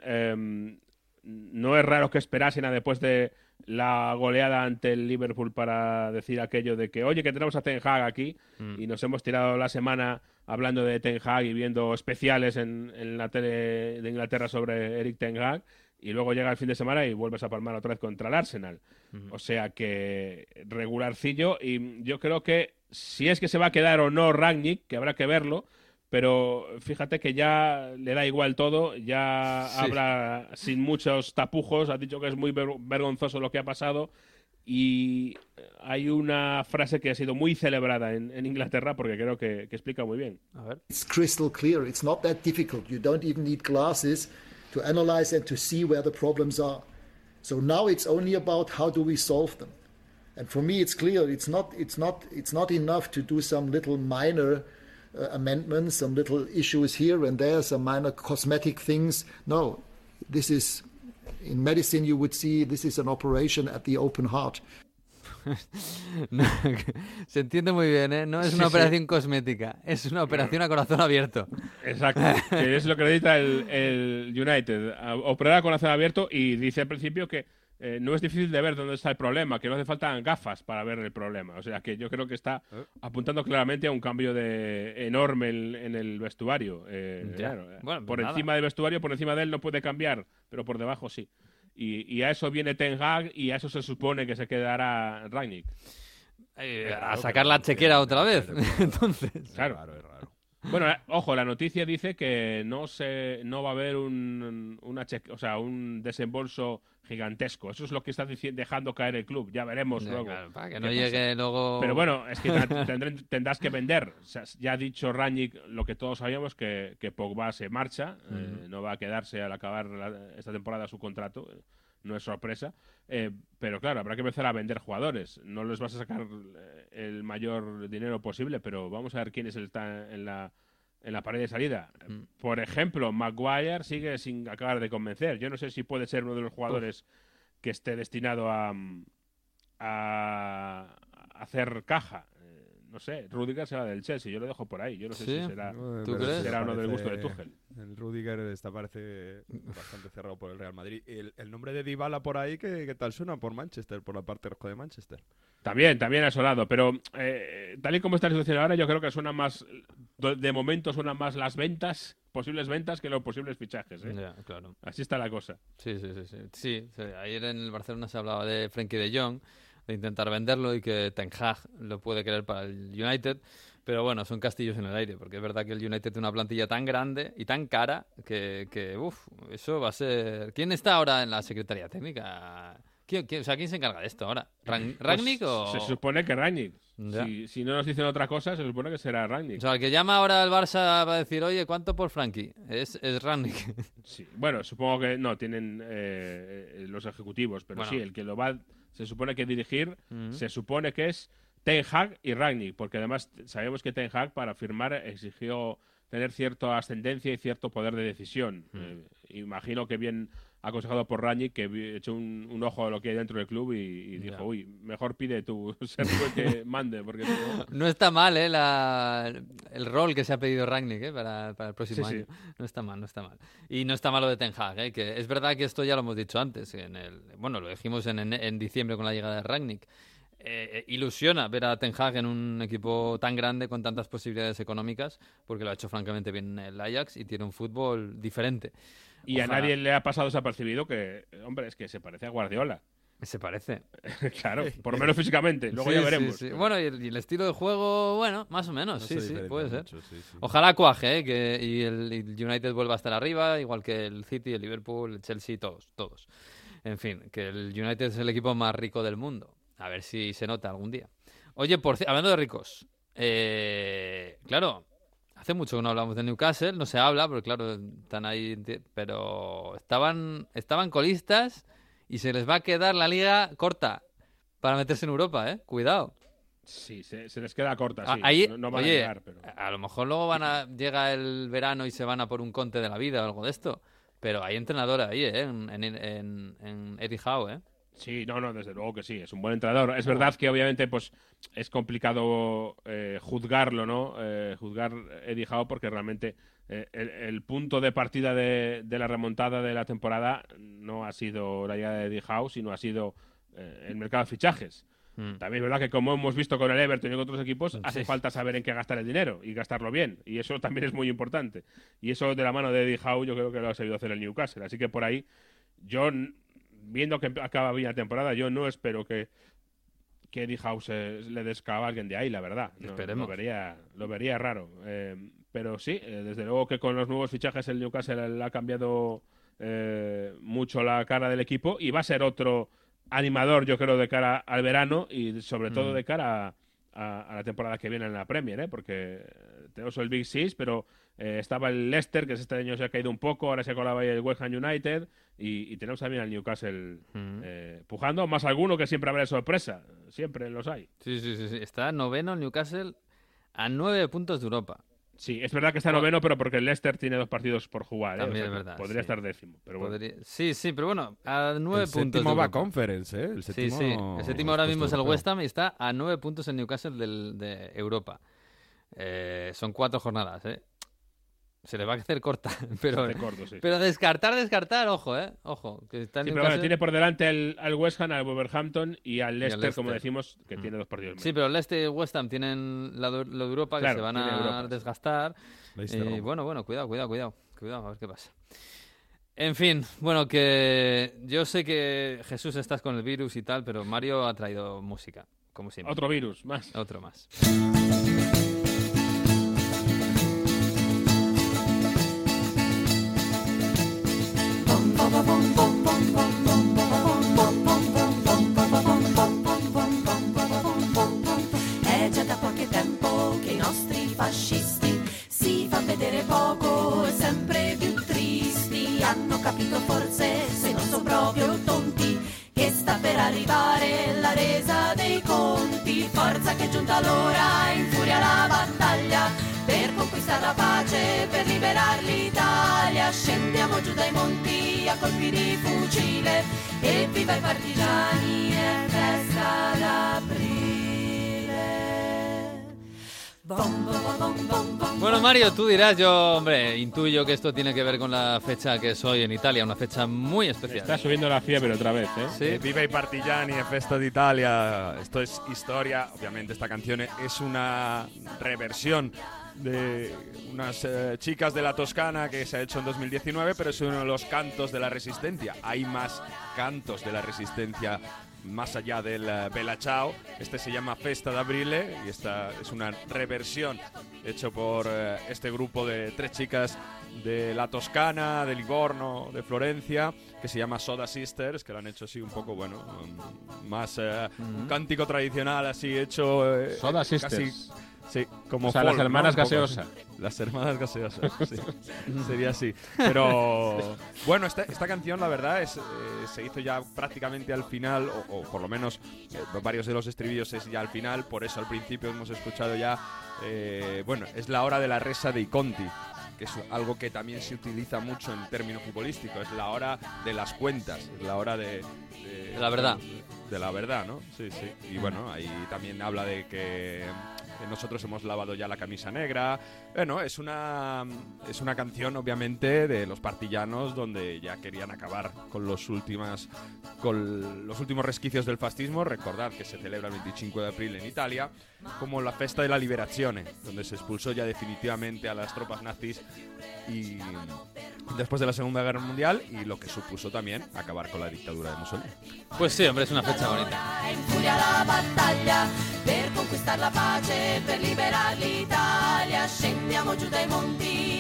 No es raro que esperasen a después de la goleada ante el Liverpool para decir aquello de que, oye, que tenemos a Ten Hag aquí Mm. y nos hemos tirado la semana hablando de Ten Hag y viendo especiales en, en la tele de Inglaterra sobre Eric Ten Hag y luego llega el fin de semana y vuelves a palmar otra vez contra el Arsenal. O sea que regularcillo y yo creo que si es que se va a quedar o no Ragnick, que habrá que verlo, pero fíjate que ya le da igual todo, ya Sí. habla sin muchos tapujos, ha dicho que es muy ver- vergonzoso lo que ha pasado y hay una frase que ha sido muy celebrada en, en Inglaterra porque creo que, que explica muy bien. A ver. It's crystal clear. It's not that difficult. You don't even need glasses to analyze and to see where the problems are. So now it's only about how do we solve them. And for me, it's clear. It's not. It's not. It's not enough to do some little minor uh, amendments, some little issues here and there, some minor cosmetic things. No, this is. In medicine, you would see this is an operation at the open heart. No, se entiende muy bien, ¿eh? No es una Sí, sí. operación cosmética, es una operación a corazón abierto. Exacto, que es lo que necesita el, el United. a- Operar con corazón abierto y dice al principio que eh, no es difícil de ver dónde está el problema, que no hace falta gafas para ver el problema. O sea que yo creo que está apuntando claramente a un cambio de enorme en, en el vestuario. Eh, claro, eh, Bueno, pues por nada. encima del vestuario, por encima de él no puede cambiar, pero por debajo sí. Y, y a eso viene Ten Hag y a eso se supone que se quedará Rangnick. Eh, a sacar la chequera otra vez. Entonces, Claro. Bueno, ojo, la noticia dice que no se no va a haber un una cheque- o sea, un desembolso gigantesco. Eso es lo que está dejando caer el club. Ya veremos Ya, luego. claro, para que no pasa. llegue luego- Pero bueno, es que tendrás que vender. O sea, ya ha dicho Rangnick lo que todos sabíamos que, que Pogba se marcha, eh, no va a quedarse al acabar la- esta temporada su contrato. No es sorpresa. Eh, pero claro, habrá que empezar a vender jugadores. No les vas a sacar eh, el mayor dinero posible, pero vamos a ver quién es el está en la, en la pared de salida. Por ejemplo, Maguire sigue sin acabar de convencer. Yo no sé si puede ser uno de los jugadores que esté destinado a, a hacer caja. No sé, Rudiger se va del Chelsea, yo lo dejo por ahí. Yo no sé ¿Sí? si será, será uno del gusto de Tuchel. El Rudiger está parece bastante cerrado por el Real Madrid. El, el nombre de Dybala por ahí, ¿qué, qué tal suena por Manchester, por la parte roja de Manchester? También, también ha sonado, pero eh, tal y como está la situación ahora, yo creo que suena más, de momento suenan más las ventas, posibles ventas, que los posibles fichajes. ¿eh? Ya, claro. Así está la cosa. Sí, sí, sí, sí. Sí, sí, Ayer en el Barcelona se hablaba de Frenkie de Jong, de intentar venderlo y que Ten Hag lo puede querer para el United. Pero bueno, son castillos en el aire, porque es verdad que el United tiene una plantilla tan grande y tan cara que, que uff, eso va a ser... ¿Quién está ahora en la Secretaría Técnica? ¿Quién, quién- o sea, ¿quién se encarga de esto ahora? ¿Ran- Pues ¿Ragnick o...? Se supone que Rangnick. Si, si no nos dicen otra cosa, se supone que será Rangnick. O sea, el que llama ahora al Barça va a decir, oye, ¿cuánto por Frankie? Es, es Rangnick. Sí, bueno, supongo que no, tienen eh, eh, los ejecutivos, pero Bueno. sí, el que lo va, se supone que dirigir, se supone que es Ten Hag y Ragnick, porque además sabemos que Ten Hag para firmar exigió tener cierta ascendencia y cierto poder de decisión. Eh, imagino que bien aconsejado por Ragnick, que echó un, un ojo a lo que hay dentro del club y, y dijo, uy, mejor pide tú ser que mande, porque no- No está mal, ¿eh? La, el rol que se ha pedido Ragnick ¿eh? para, para el próximo Sí, sí. año. No está mal, no está mal. Y no está mal lo de Ten Hag, ¿eh? que es verdad que esto ya lo hemos dicho antes. En el, bueno, lo dijimos en, en, en diciembre con la llegada de Ragnick. Eh, eh, ilusiona ver a Ten Hag en un equipo tan grande con tantas posibilidades económicas, porque lo ha hecho francamente bien el Ajax y tiene un fútbol diferente. Y Ojalá. a nadie le ha pasado desapercibido que, hombre, es que se parece a Guardiola. Se parece. claro, por lo menos físicamente. Luego Sí, ya veremos. sí. Bueno, y el, y el estilo de juego, bueno, más o menos, No sí, sí, puede ser. mucho, sí, sí. Ojalá cuaje, ¿eh? Que, y el, y el United vuelva a estar arriba, igual que el City, el Liverpool, el Chelsea, todos, todos. En fin, que el United es el equipo más rico del mundo. A ver si se nota algún día. Oye, por hablando de ricos, eh, claro, hace mucho que no hablamos de Newcastle, no se habla, porque claro, están ahí, pero estaban, estaban colistas y se les va a quedar la liga corta para meterse en Europa, ¿eh? Cuidado. Sí, se, se les queda corta, Ah, sí. ahí, no, no van oye, a llegar, pero... a lo mejor luego van a llega el verano y se van a por un conte de la vida o algo de esto. Pero hay entrenador ahí, ¿eh? En, en, en, en Eddie Howe, ¿eh? Sí, no, no, desde luego que sí, es un buen entrenador. Es verdad que obviamente pues es complicado eh, juzgarlo, ¿no? Eh, juzgar Eddie Howe porque realmente eh, el, el punto de partida de, de la remontada de la temporada no ha sido la llegada de Eddie Howe, sino ha sido el mercado de fichajes. Mm. También es verdad que como hemos visto con el Everton y con otros equipos, hace falta saber en qué gastar el dinero y gastarlo bien. Y eso también es muy importante. Y eso de la mano de Eddie Howe yo creo que lo ha sabido hacer el Newcastle. Así que por ahí, yo, viendo que acaba bien la temporada, yo no espero que, que Eddie Howe se- le descaba a alguien de ahí, la verdad. No, Esperemos. Lo vería, lo vería raro. Eh, pero sí, eh, desde luego que con los nuevos fichajes el Newcastle le ha cambiado eh, mucho la cara del equipo y va a ser otro animador, yo creo, de cara al verano y sobre todo Mm. de cara a, a la temporada que viene en la Premier, ¿eh? porque tenemos el Big Six, pero eh, estaba el Leicester, que este año se ha caído un poco, ahora se colaba ahí el West Ham United y, y tenemos también al Newcastle eh, pujando, más alguno que siempre habrá de sorpresa, siempre los hay. Sí, sí, sí, sí. Está noveno el Newcastle a nueve puntos de Europa. Sí, es verdad que está noveno, pero porque el Leicester tiene dos partidos por jugar. ¿eh? También O sea es verdad, Podría sí. estar décimo, pero bueno. Podría- Sí, sí, pero bueno, a nueve El puntos. séptimo de va. Conference, ¿eh? El Sí, séptimo, sí. El séptimo ahora mismo es el West Ham y está a nueve puntos el Newcastle del, de Europa. Eh, son cuatro jornadas, ¿eh? Se le va a hacer corta, pero, hace corto, sí. pero descartar, descartar, ojo, ¿eh? Ojo, que está el Sí, pero bueno, tiene por delante al, al West Ham, al Wolverhampton y al Leicester, como Leicester. decimos, que tiene dos partidos menos. Sí, pero el Leicester y el West Ham tienen la de, lo de Europa que se van a Europa, desgastar. Leicester, Y Roma. bueno, bueno, cuidado, cuidado, cuidado. Cuidado, a ver qué pasa. En fin, bueno, que yo sé que Jesús estás con el virus y tal, pero Mario ha traído música, como siempre. Otro virus, más. Otro más. Arrivare la resa dei conti. Forza che è giunta l'ora, infuria la battaglia per conquistare la pace, per liberare l'Italia. Scendiamo giù dai monti a colpi di fucile e viva i partigiani, è festa d'aprile. Bueno, Mario, tú dirás, yo, hombre, intuyo que esto tiene que ver con la fecha que es hoy en Italia, una fecha muy especial. Está subiendo la fiebre otra vez, ¿eh? Sí. Eh, Viva i partigiani e festa d'Italia. Esto es historia. Obviamente esta canción es una reversión de unas eh, chicas de la Toscana que se ha hecho en 2019, pero es uno de los cantos de la resistencia. Hay más cantos de la resistencia más allá del eh, Bella Ciao. Este se llama Festa d'Aprile y esta es una reversión hecho por eh, este grupo de tres chicas de la Toscana, de Livorno, de Florencia, que se llama Soda Sisters, que lo han hecho así un poco, bueno, um, más eh, un cántico tradicional así hecho... eh, Soda casi- Sisters. Sí, como O sea, las folk, ¿no? hermanas Un poco gaseosa. así. Las hermanas gaseosas, sí. Sería así. Pero bueno, esta, esta canción, la verdad, es, eh, se hizo ya prácticamente al final, o, o por lo menos eh, varios de los estribillos es ya al final, por eso al principio hemos escuchado ya, eh, bueno, es la hora de la resa de Conti que es algo que también se utiliza mucho en términos futbolísticos, es la hora de las cuentas, es la hora de... De, De la verdad. De la verdad, ¿no? Sí, sí. Y bueno, ahí también habla de que nosotros hemos lavado ya la camisa negra. Bueno, es una, es una canción, obviamente, de los partillanos donde ya querían acabar con los, últimas, con los últimos resquicios del fascismo. Recordad que se celebra el 25 de abril en Italia como la Festa de la Liberazione, donde se expulsó ya definitivamente a las tropas nazis y después de la Segunda Guerra Mundial y lo que supuso también acabar con la dictadura de Mussolini. Pues sí, hombre, es una fecha bonita.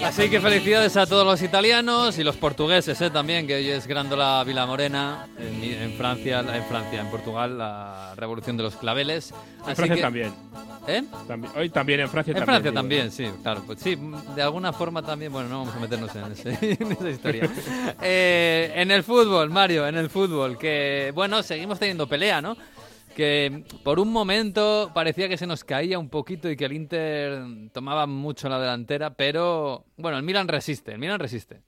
Así que felicidades a todos los italianos y los portugueses ¿eh? también, que hoy es Grándola Vila Morena, en, en Francia, en Francia, en Portugal, la revolución de los claveles. En Así Francia que- también. ¿Eh? También- Hoy también en Francia En también. Francia digo. también, sí, claro. Pues sí, de alguna forma también, bueno, no vamos a meternos en, ese- en esa historia. Eh, en el fútbol, Mario, en el fútbol, que bueno, seguimos teniendo pelea, ¿no? Que por un momento parecía que se nos caía un poquito y que el Inter tomaba mucho la delantera, pero bueno, el Milan resiste, el Milan resiste.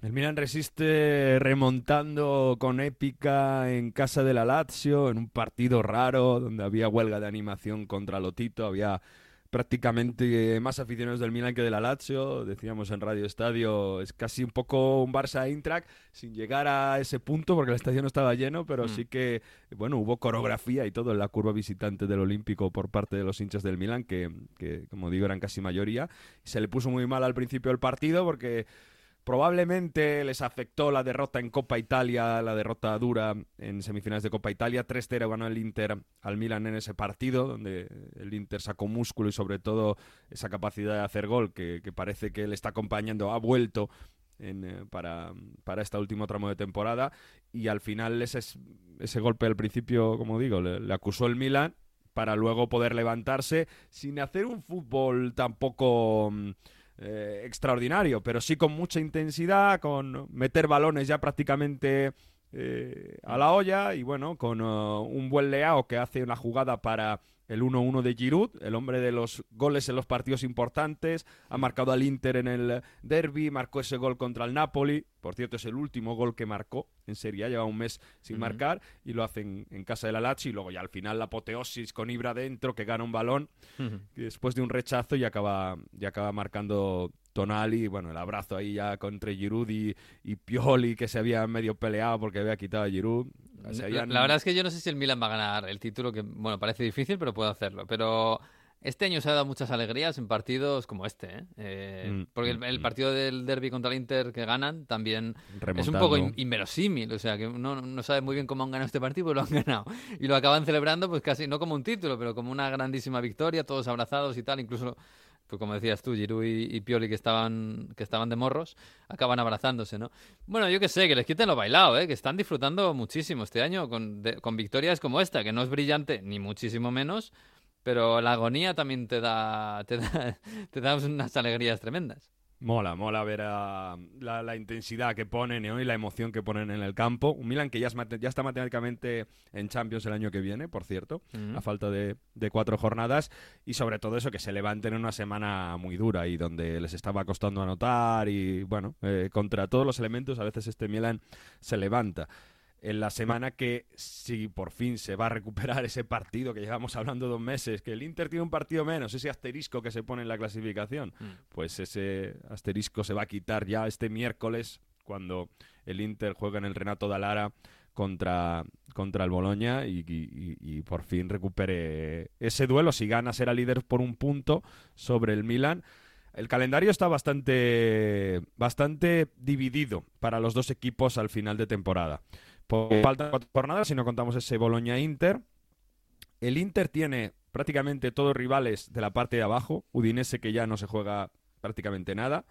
El Milan resiste remontando con épica en casa de la Lazio, en un partido raro donde había huelga de animación contra Lotito, había prácticamente más aficionados del Milan que de la Lazio, decíamos en Radio Estadio, es casi un poco un Barça Eintracht sin llegar a ese punto porque el estadio no estaba lleno, pero Mm. sí que bueno, hubo coreografía y todo en la curva visitante del Olímpico por parte de los hinchas del Milan que, que como digo eran casi mayoría, se le puso muy mal al principio del partido porque Probablemente les afectó la derrota en Copa Italia, la derrota dura en semifinales de Copa Italia. 3-0 ganó el Inter al Milan en ese partido, donde el Inter sacó músculo y sobre todo esa capacidad de hacer gol que, parece que le está acompañando, ha vuelto en, eh, para, para este último tramo de temporada. Y al final ese, ese golpe al principio, como digo, le, le acusó el Milan para luego poder levantarse sin hacer un fútbol tampoco mm, eh, extraordinario, pero sí con mucha intensidad, con meter balones ya prácticamente eh, a la olla y bueno, con uh, un buen Leao que hace una jugada para el 1-1 de Giroud, el hombre de los goles en los partidos importantes, ha marcado al Inter en el derby, marcó ese gol contra el Napoli, por cierto es el último gol que marcó en Serie A, lleva un mes sin marcar y lo hace en, casa de la Lazio y luego ya al final la apoteosis con Ibra dentro que gana un balón y después de un rechazo y acaba, y acaba marcando Tonali, bueno, el abrazo ahí ya contra Giroud y, y Pioli que se había medio peleado porque había quitado a Giroud. La, verdad es que yo no sé si el Milan va a ganar el título, que bueno, parece difícil, pero puede hacerlo. Pero este año se ha dado muchas alegrías en partidos como este, ¿eh? Eh, Mm, porque el, mm, el mm. partido del derby contra el Inter que ganan también es un poco in- inverosímil, o sea, que uno no sabe muy bien cómo han ganado este partido, pero lo han ganado. Y lo acaban celebrando pues casi, no como un título, pero como una grandísima victoria, todos abrazados y tal, incluso... Pues como decías tú, Giroud y, Pioli que estaban, que estaban de morros, acaban abrazándose, ¿no? Bueno, yo que sé, que les quiten lo bailado, ¿eh? Que están disfrutando muchísimo este año con, de- con victorias como esta, que no es brillante, ni muchísimo menos, pero la agonía también te da, te da, te da unas alegrías tremendas. Mola, mola ver a la, la intensidad que ponen ¿no? y la emoción que ponen en el campo. Un Milan que ya, es mate- ya está matemáticamente en Champions el año que viene, por cierto, a falta de, de cuatro jornadas. Y sobre todo eso, que se levanten en una semana muy dura y donde les estaba costando anotar. Y bueno, eh, contra todos los elementos, a veces este Milan se levanta. En la semana que, si por fin se va a recuperar ese partido que llevamos hablando dos meses, que el Inter tiene un partido menos, ese asterisco que se pone en la clasificación, pues ese asterisco se va a quitar ya este miércoles cuando el Inter juega en el Renato Dalara contra, contra el Boloña y- y por fin recupere ese duelo. Si gana será líder por un punto sobre el Milan. El calendario está bastante, bastante dividido para los dos equipos al final de temporada. Por falta cuatro jornadas, si no contamos ese Boloña-Inter. El Inter tiene prácticamente todos rivales de la parte de abajo. Udinese que ya no se juega prácticamente nada.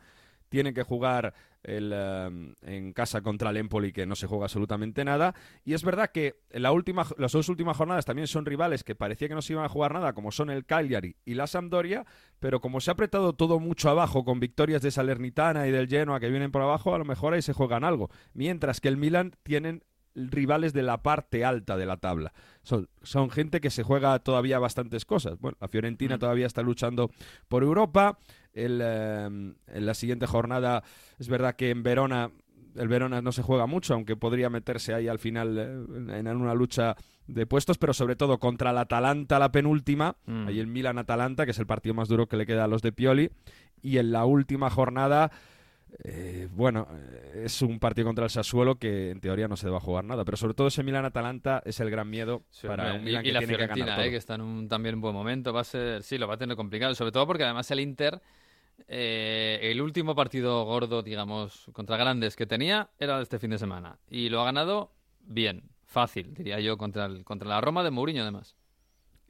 Tiene que jugar el, eh, en casa contra el Empoli que no se juega absolutamente nada. Y es verdad que en la última, las dos últimas jornadas también son rivales que parecía que no se iban a jugar nada, como son el Cagliari y la Sampdoria. Pero como se ha apretado todo mucho abajo con victorias de Salernitana y del Genoa que vienen por abajo, a lo mejor ahí se juegan algo. Mientras que el Milan tienen rivales de la parte alta de la tabla. Son, son gente que se juega todavía bastantes cosas. Bueno, la Fiorentina todavía está luchando por Europa. El, eh, en la siguiente jornada es verdad que en Verona el Verona no se juega mucho, aunque podría meterse ahí al final eh, en una lucha de puestos, pero sobre todo contra el Atalanta, la penúltima, Mm. ahí el Milan-Atalanta, que es el partido más duro que le queda a los de Pioli, y en la última jornada eh, bueno, eh, es un partido contra el Sassuolo que en teoría no se va a jugar nada, pero sobre todo ese Milan-Atalanta es el gran miedo Sí, para un Milan y, y que la tiene que ganar Fiorentina, todo. eh, que está en un también un buen momento, va a ser, sí, lo va a tener complicado, sobre todo porque además el Inter eh, el último partido gordo, digamos, contra grandes que tenía era este fin de semana. Y lo ha ganado bien, fácil, diría yo, contra, el, contra la Roma de Mourinho, además.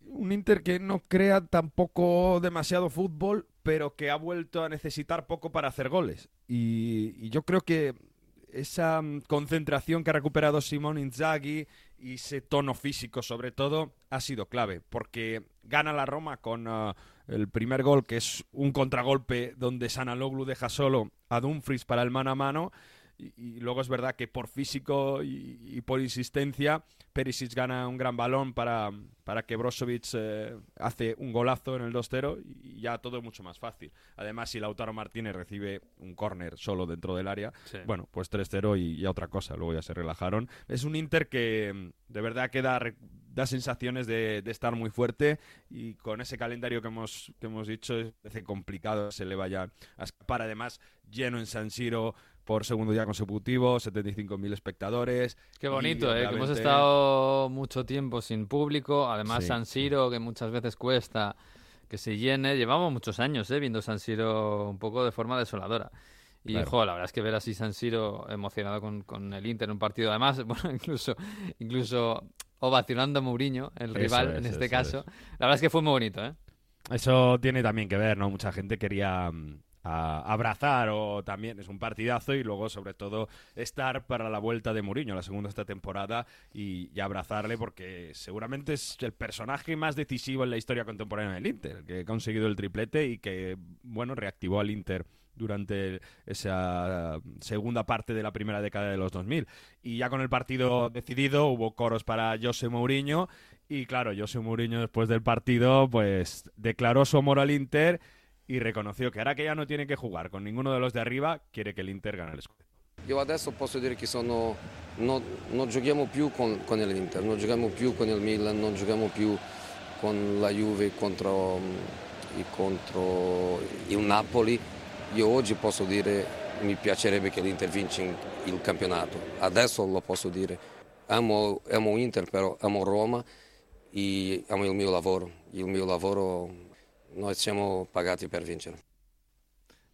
Un Inter que no crea tampoco demasiado fútbol, pero que ha vuelto a necesitar poco para hacer goles. Y, yo creo que esa mm, concentración que ha recuperado Simón Inzaghi y ese tono físico sobre todo ha sido clave, porque gana la Roma con uh, el primer gol, que es un contragolpe donde Sanaloglu deja solo a Dumfries para el mano a mano. Y, y luego es verdad que por físico y, y por insistencia, Perisic gana un gran balón para, para que Brozovic eh, hace un golazo en el 2-0 y ya todo es mucho más fácil. Además, si Lautaro Martínez recibe un córner solo dentro del área, Sí. bueno, pues 3-0 y ya otra cosa, luego ya se relajaron. Es un Inter que mm, de verdad que da, da sensaciones de, de estar muy fuerte y con ese calendario que hemos, que hemos dicho, es complicado que se le vaya a escapar. Además, lleno en San Siro por segundo día consecutivo, 75.000 espectadores. Qué y bonito, ¿eh? que hemos estado mucho tiempo sin público. Además, Sí. San Siro, que muchas veces cuesta que se llene. Llevamos muchos años ¿eh? viendo San Siro un poco de forma desoladora. Y, Claro. jo, la verdad es que ver así San Siro emocionado con, con el Inter en un partido, además, bueno, incluso, incluso ovacionando a Mourinho, el Eso rival es, en este caso. es. La verdad es que fue muy bonito, ¿eh? Eso tiene también que ver, ¿no? Mucha gente quería mm, abrazar o también es un partidazo y luego sobre todo estar para la vuelta de Mourinho, la segunda esta temporada y, y abrazarle porque seguramente es el personaje más decisivo en la historia contemporánea del Inter, que ha conseguido el triplete y que, bueno, reactivó al Inter durante esa segunda parte de la primera década de los 2000. Y ya con el partido decidido hubo coros para José Mourinho y claro, José Mourinho después del partido pues declaró su amor al Inter y reconoció que ahora que ya no tiene que jugar con ninguno de los de arriba, quiere que el Inter gane el scudetto. Io adesso posso dire che sono, no- non giochiamo più con, con l'Inter, non giochiamo più con il Milan, non giochiamo più con la Juve contro, mm, contro il Napoli. Io oggi posso dire mi piacerebbe che l'Inter vince il campionato, adesso lo posso dire. Amo, amo Inter, però amo Roma e amo il mio lavoro. Il mio lavoro, noi siamo pagati per vincere.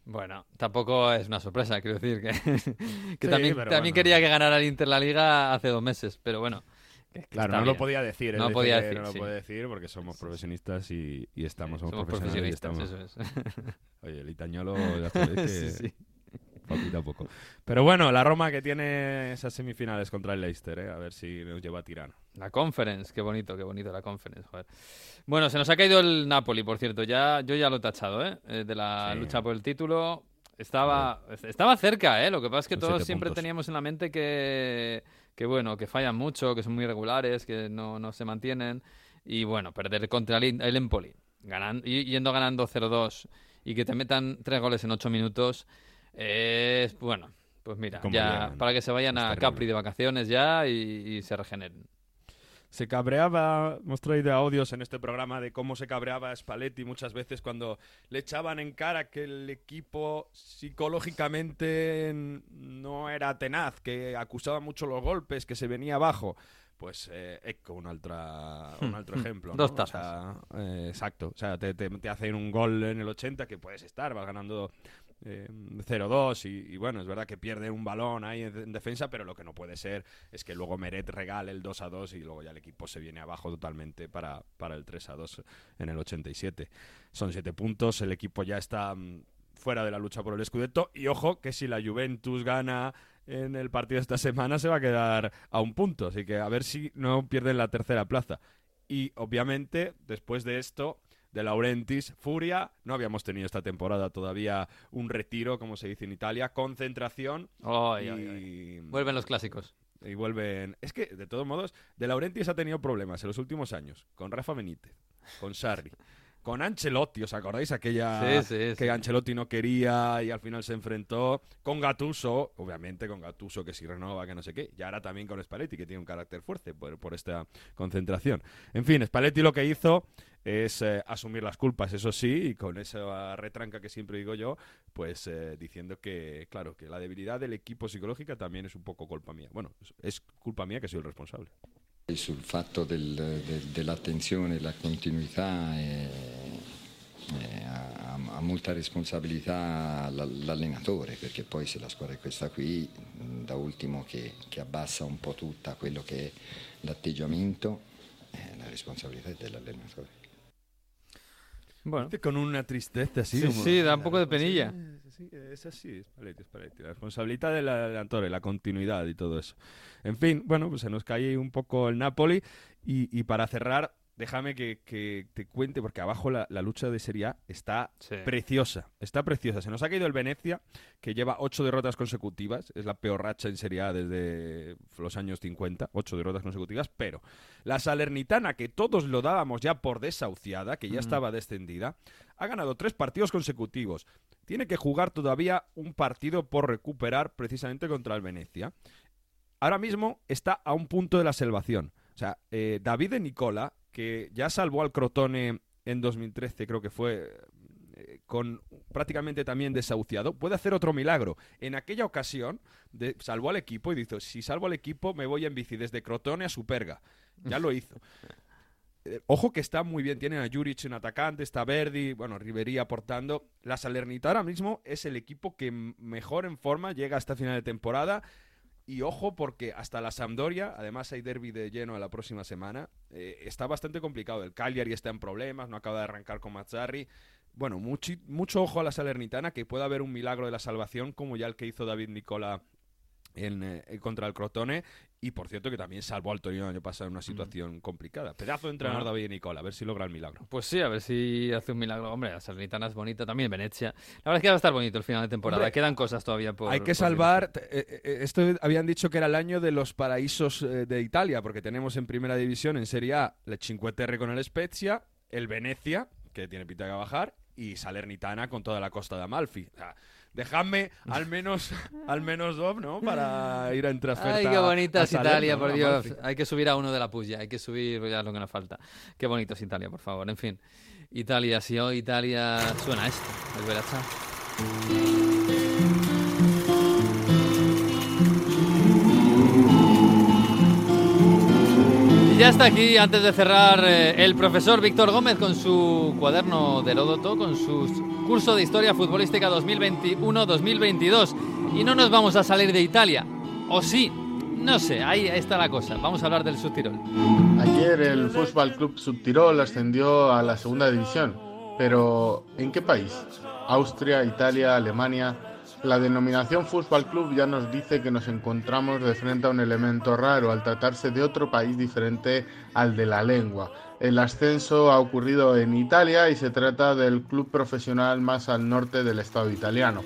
Bueno, tampoco es una sorpresa, quiero decir que, que Sí, también, también bueno. quería que ganara el Inter la Liga hace dos meses, pero bueno. que- que Claro, no lo bien. podía decir. No podía decir, no lo sí. puede decir porque somos profesionistas y, y estamos, somos, somos profesionales y profesionistas, estamos- eso es. Oye, el Itañolo ya sabéis que Sí, sí. Poquito a poco. Pero bueno, la Roma que tiene esas semifinales contra el Leicester, ¿eh? a ver si nos lleva a Tirano. La Conference, qué bonito, qué bonito la Conference, joder. Bueno, se nos ha caído el Napoli, por cierto, ya yo ya lo he tachado, ¿eh? Eh, De la Sí. lucha por el título. Estaba, estaba cerca, ¿eh? Lo que pasa es que Son todos siempre puntos. teníamos en la mente que, que, bueno, que fallan mucho, que son muy irregulares, que no, no se mantienen. Y bueno, perder contra el, el Empoli, ganan, y- yendo ganando 0-2 y que te metan tres goles en ocho minutos, es, bueno, pues mira, ya llegan. para que se vayan a terrible. Capri de vacaciones ya y- y se regeneren. Se cabreaba, hemos traído audios en este programa de cómo se cabreaba Spalletti muchas veces cuando le echaban en cara que el equipo psicológicamente no era tenaz, que acusaba mucho los golpes, que se venía abajo. Pues eh, ecco un otro, un otro ejemplo. ¿no? Dos O tazas. sea, eh, exacto. O sea, te, te- te hacen un gol en el 80 que puedes estar, vas ganando eh, 0-2 y, bueno, es verdad que pierde un balón ahí en, en defensa, pero lo que no puede ser es que luego Meret regale el 2-2 y luego ya el equipo se viene abajo totalmente para, para el 3-2 en el 87. Son 7 puntos, el equipo ya está mm, fuera de la lucha por el Scudetto y ojo que si la Juventus gana en el partido esta semana se va a quedar a un punto, así que a ver si no pierden la tercera plaza. Y obviamente, después de esto, de Laurentis, Furia, no habíamos tenido esta temporada todavía un retiro, como se dice en Italia, concentración. Y... Vuelven los clásicos. Y vuelven. Es que, de todos modos, De Laurentiis ha tenido problemas en los últimos años. Con Rafa Benítez, con Sarri, con Ancelotti. ¿Os acordáis aquella Sí, sí, que. Ancelotti no quería y al final se enfrentó? Con Gatuso, obviamente con Gatuso que si renova, que no sé qué. Y ahora también con Spalletti, que tiene un carácter fuerte por, por esta concentración. En fin, Spalletti lo que hizo es eh, asumir las culpas, eso sí, y con esa retranca que siempre digo yo, pues eh, diciendo que, claro, que la debilidad del equipo psicológica también es un poco culpa mía. Bueno, es culpa mía que soy el responsable. Sul fatto del- del- dell'attenzione e la continuità eh, eh, a, a molta responsabilità l'allenatore, perché poi se la squadra è questa qui, da ultimo che, che abbassa un po' tutta quello che è l'atteggiamento, eh, la responsabilità è dell'allenatore. Bueno. Con una tristeza así. Sí, sí, da un poco de penilla. Sí, sí, es así, Spalletti, Spalletti. La responsabilidad del allenatore, la continuidad y todo eso. En fin, bueno, pues se nos cae un poco el Napoli. Y, y para cerrar, déjame que, que te cuente, porque abajo la, la lucha de Serie A está Sí. preciosa. Está preciosa. Se nos ha caído el Venecia, que lleva ocho derrotas consecutivas. Es la peor racha en Serie A desde los años 50. Ocho derrotas consecutivas. Pero la Salernitana, que todos lo dábamos ya por desahuciada, que ya Mm. estaba descendida, ha ganado tres partidos consecutivos. Tiene que jugar todavía un partido por recuperar precisamente contra el Venecia. Ahora mismo está a un punto de la salvación. O sea, eh, David de Nicola, que ya salvó al Crotone en 2013, creo que fue, eh, con prácticamente también desahuciado, puede hacer otro milagro. En aquella ocasión de- salvó al equipo y dijo, si salvo al equipo me voy en bici desde Crotone a Superga. Ya lo hizo. Eh, ojo que está muy bien, tienen a Juric en atacante, está Verdi, bueno, Riverí aportando. La Salernitana ahora mismo es el equipo que mejor en forma llega hasta final de temporada. Y ojo porque hasta la Sampdoria, además hay derby de lleno la próxima semana, eh, está bastante complicado. El Cagliari está en problemas, no acaba de arrancar con Mazzarri. Bueno, muchi- mucho ojo a la Salernitana, que puede haber un milagro de la salvación, como ya el que hizo David Nicola en, eh, contra el Crotone. Y por cierto, que también salvó al Torino el año pasado en una situación complicada. Pedazo de entrenador Bueno. David Nicola, a ver si logra el milagro. Pues sí, a ver si hace un milagro. Hombre, la Salernitana es bonita, también Venecia. La verdad es que va a estar bonito el final de temporada. Hombre, Quedan cosas todavía por. Hay que por salvar. eh, eh, esto habían dicho que era el año de los paraísos de Italia, porque tenemos en primera división, en Serie A, el Cinque Terre con el Spezia, el Venecia, que tiene pinta de bajar, y Salernitana con toda la costa de Amalfi. O sea, dejadme al menos, al menos dos, ¿no? Para ir en transferta Ay, qué bonita a es Italia, por. Dios. Amalfi. Hay que subir a uno de la puya, hay que subir ya es lo que nos falta. Qué bonito es Italia, por favor. En fin, Italia, si hoy Italia suena esto, el Veracruz. Ya está aquí, antes de cerrar, eh, el profesor Víctor Gómez con su cuaderno de Heródoto, con su curso de Historia Futbolística 2021-2022. Y no nos vamos a salir de Italia. ¿O sí? No sé, ahí está la cosa. Vamos a hablar del Subtirol. Ayer el Fútbol Club Subtirol ascendió a la segunda división, pero ¿en qué país? Austria, Italia, Alemania. La denominación Fútbol Club ya nos dice que nos encontramos de frente a un elemento raro al tratarse de otro país diferente al de la lengua. El ascenso ha ocurrido en Italia y se trata del club profesional más al norte del estado italiano.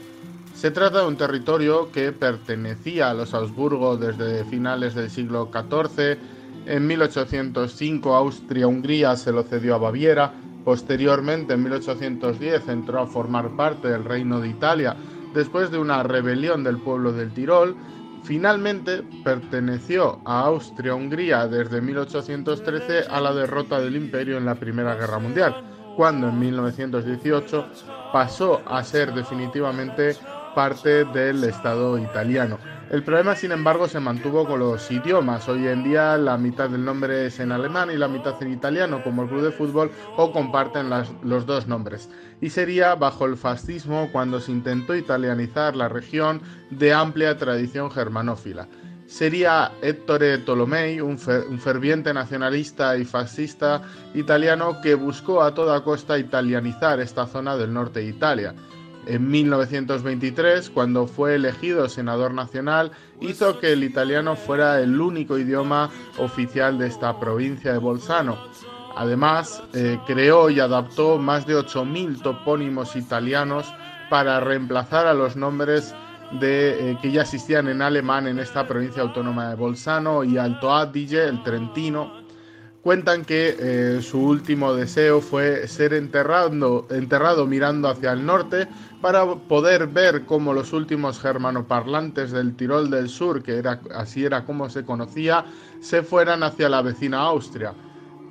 Se trata de un territorio que pertenecía a los Habsburgo desde finales del siglo XIV. En 1805 Austria-Hungría se lo cedió a Baviera. Posteriormente, en 1810, entró a formar parte del Reino de Italia después de una rebelión del pueblo del Tirol. Finalmente perteneció a Austria-Hungría desde 1813 a la derrota del imperio en la Primera Guerra Mundial, cuando en 1918 pasó a ser definitivamente parte del Estado italiano. El problema, sin embargo, se mantuvo con los idiomas. Hoy en día la mitad del nombre es en alemán y la mitad en italiano, como el club de fútbol, o comparten los dos nombres. Y sería bajo el fascismo cuando se intentó italianizar la región de amplia tradición germanófila. Sería Ettore Tolomei, un ferviente nacionalista y fascista italiano que buscó a toda costa italianizar esta zona del norte de Italia. En 1923, cuando fue elegido senador nacional, hizo que el italiano fuera el único idioma oficial de esta provincia de Bolzano. Además, eh, creó y adaptó más de 8.000 topónimos italianos para reemplazar a los nombres eh, que ya existían en alemán en esta provincia autónoma de Bolzano y Alto Adige, el Trentino, Cuentan que eh, su último deseo fue ser enterrado, enterrado mirando hacia el norte para poder ver cómo los últimos germanoparlantes del Tirol del Sur, que era, así era como se conocía, se fueran hacia la vecina Austria.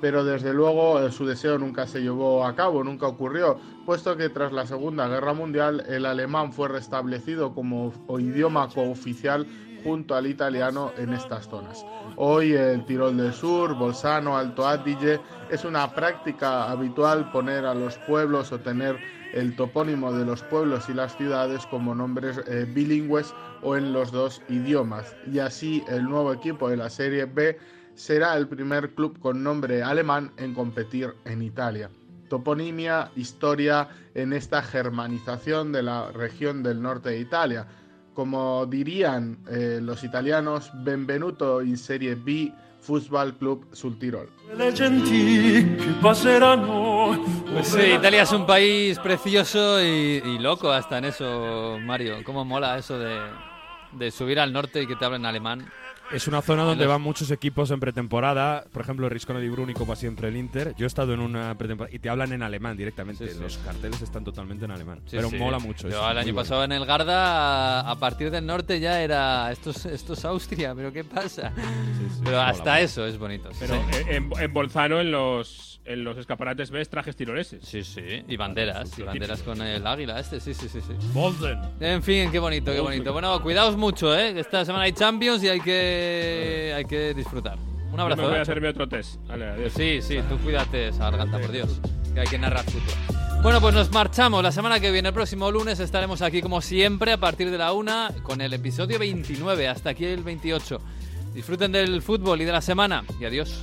Pero desde luego eh, su deseo nunca se llevó a cabo, nunca ocurrió, puesto que tras la Segunda Guerra Mundial el alemán fue restablecido como idioma cooficial junto al italiano en estas zonas. Hoy el Tirol del Sur, Bolzano, Alto Adige, es una práctica habitual poner a los pueblos o tener el topónimo de los pueblos y las ciudades como nombres eh, bilingües o en los dos idiomas. Y así el nuevo equipo de la Serie B será el primer club con nombre alemán en competir en Italia. Toponimia, historia en esta germanización de la región del norte de Italia. Como dirían eh, los italianos, benvenuto in Serie B Football Club Sul Tirol. Pues sí, Italia es un país precioso y, y loco hasta en eso, Mario. ¿Cómo mola eso de, de subir al norte y que te hablen alemán? Es una zona donde van muchos equipos en pretemporada. Por ejemplo, Riscone di Bruni, como siempre el Inter. Yo he estado en una pretemporada y te hablan en alemán directamente. Sí, sí. Los carteles están totalmente en alemán. Sí, pero sí. mola mucho. Yo el año bueno. pasado en el Garda, a, partir del norte ya era. Esto es, esto es Austria, pero ¿qué pasa? pero hasta mola. eso es bonito. sí, Pero sí. en, Bolzano, en los, en los escaparates ves trajes tiroleses. Sí, sí. Y banderas, y banderas con el águila este, sí, sí, sí. sí. Bolden. En fin, qué bonito, qué bonito. Bueno, cuidaos mucho, ¿eh? Esta semana hay Champions y hay que, hay que disfrutar. Un Yo abrazo. me voy ¿eh? a hacerme otro test. Vale, adiós. Sí, sí, tú cuídate esa garganta, por Dios. Que hay que narrar fútbol. Bueno, pues nos marchamos. La semana que viene, el próximo lunes, estaremos aquí como siempre a partir de la una con el episodio 29. Hasta aquí el 28. Disfruten del fútbol y de la semana. Y adiós.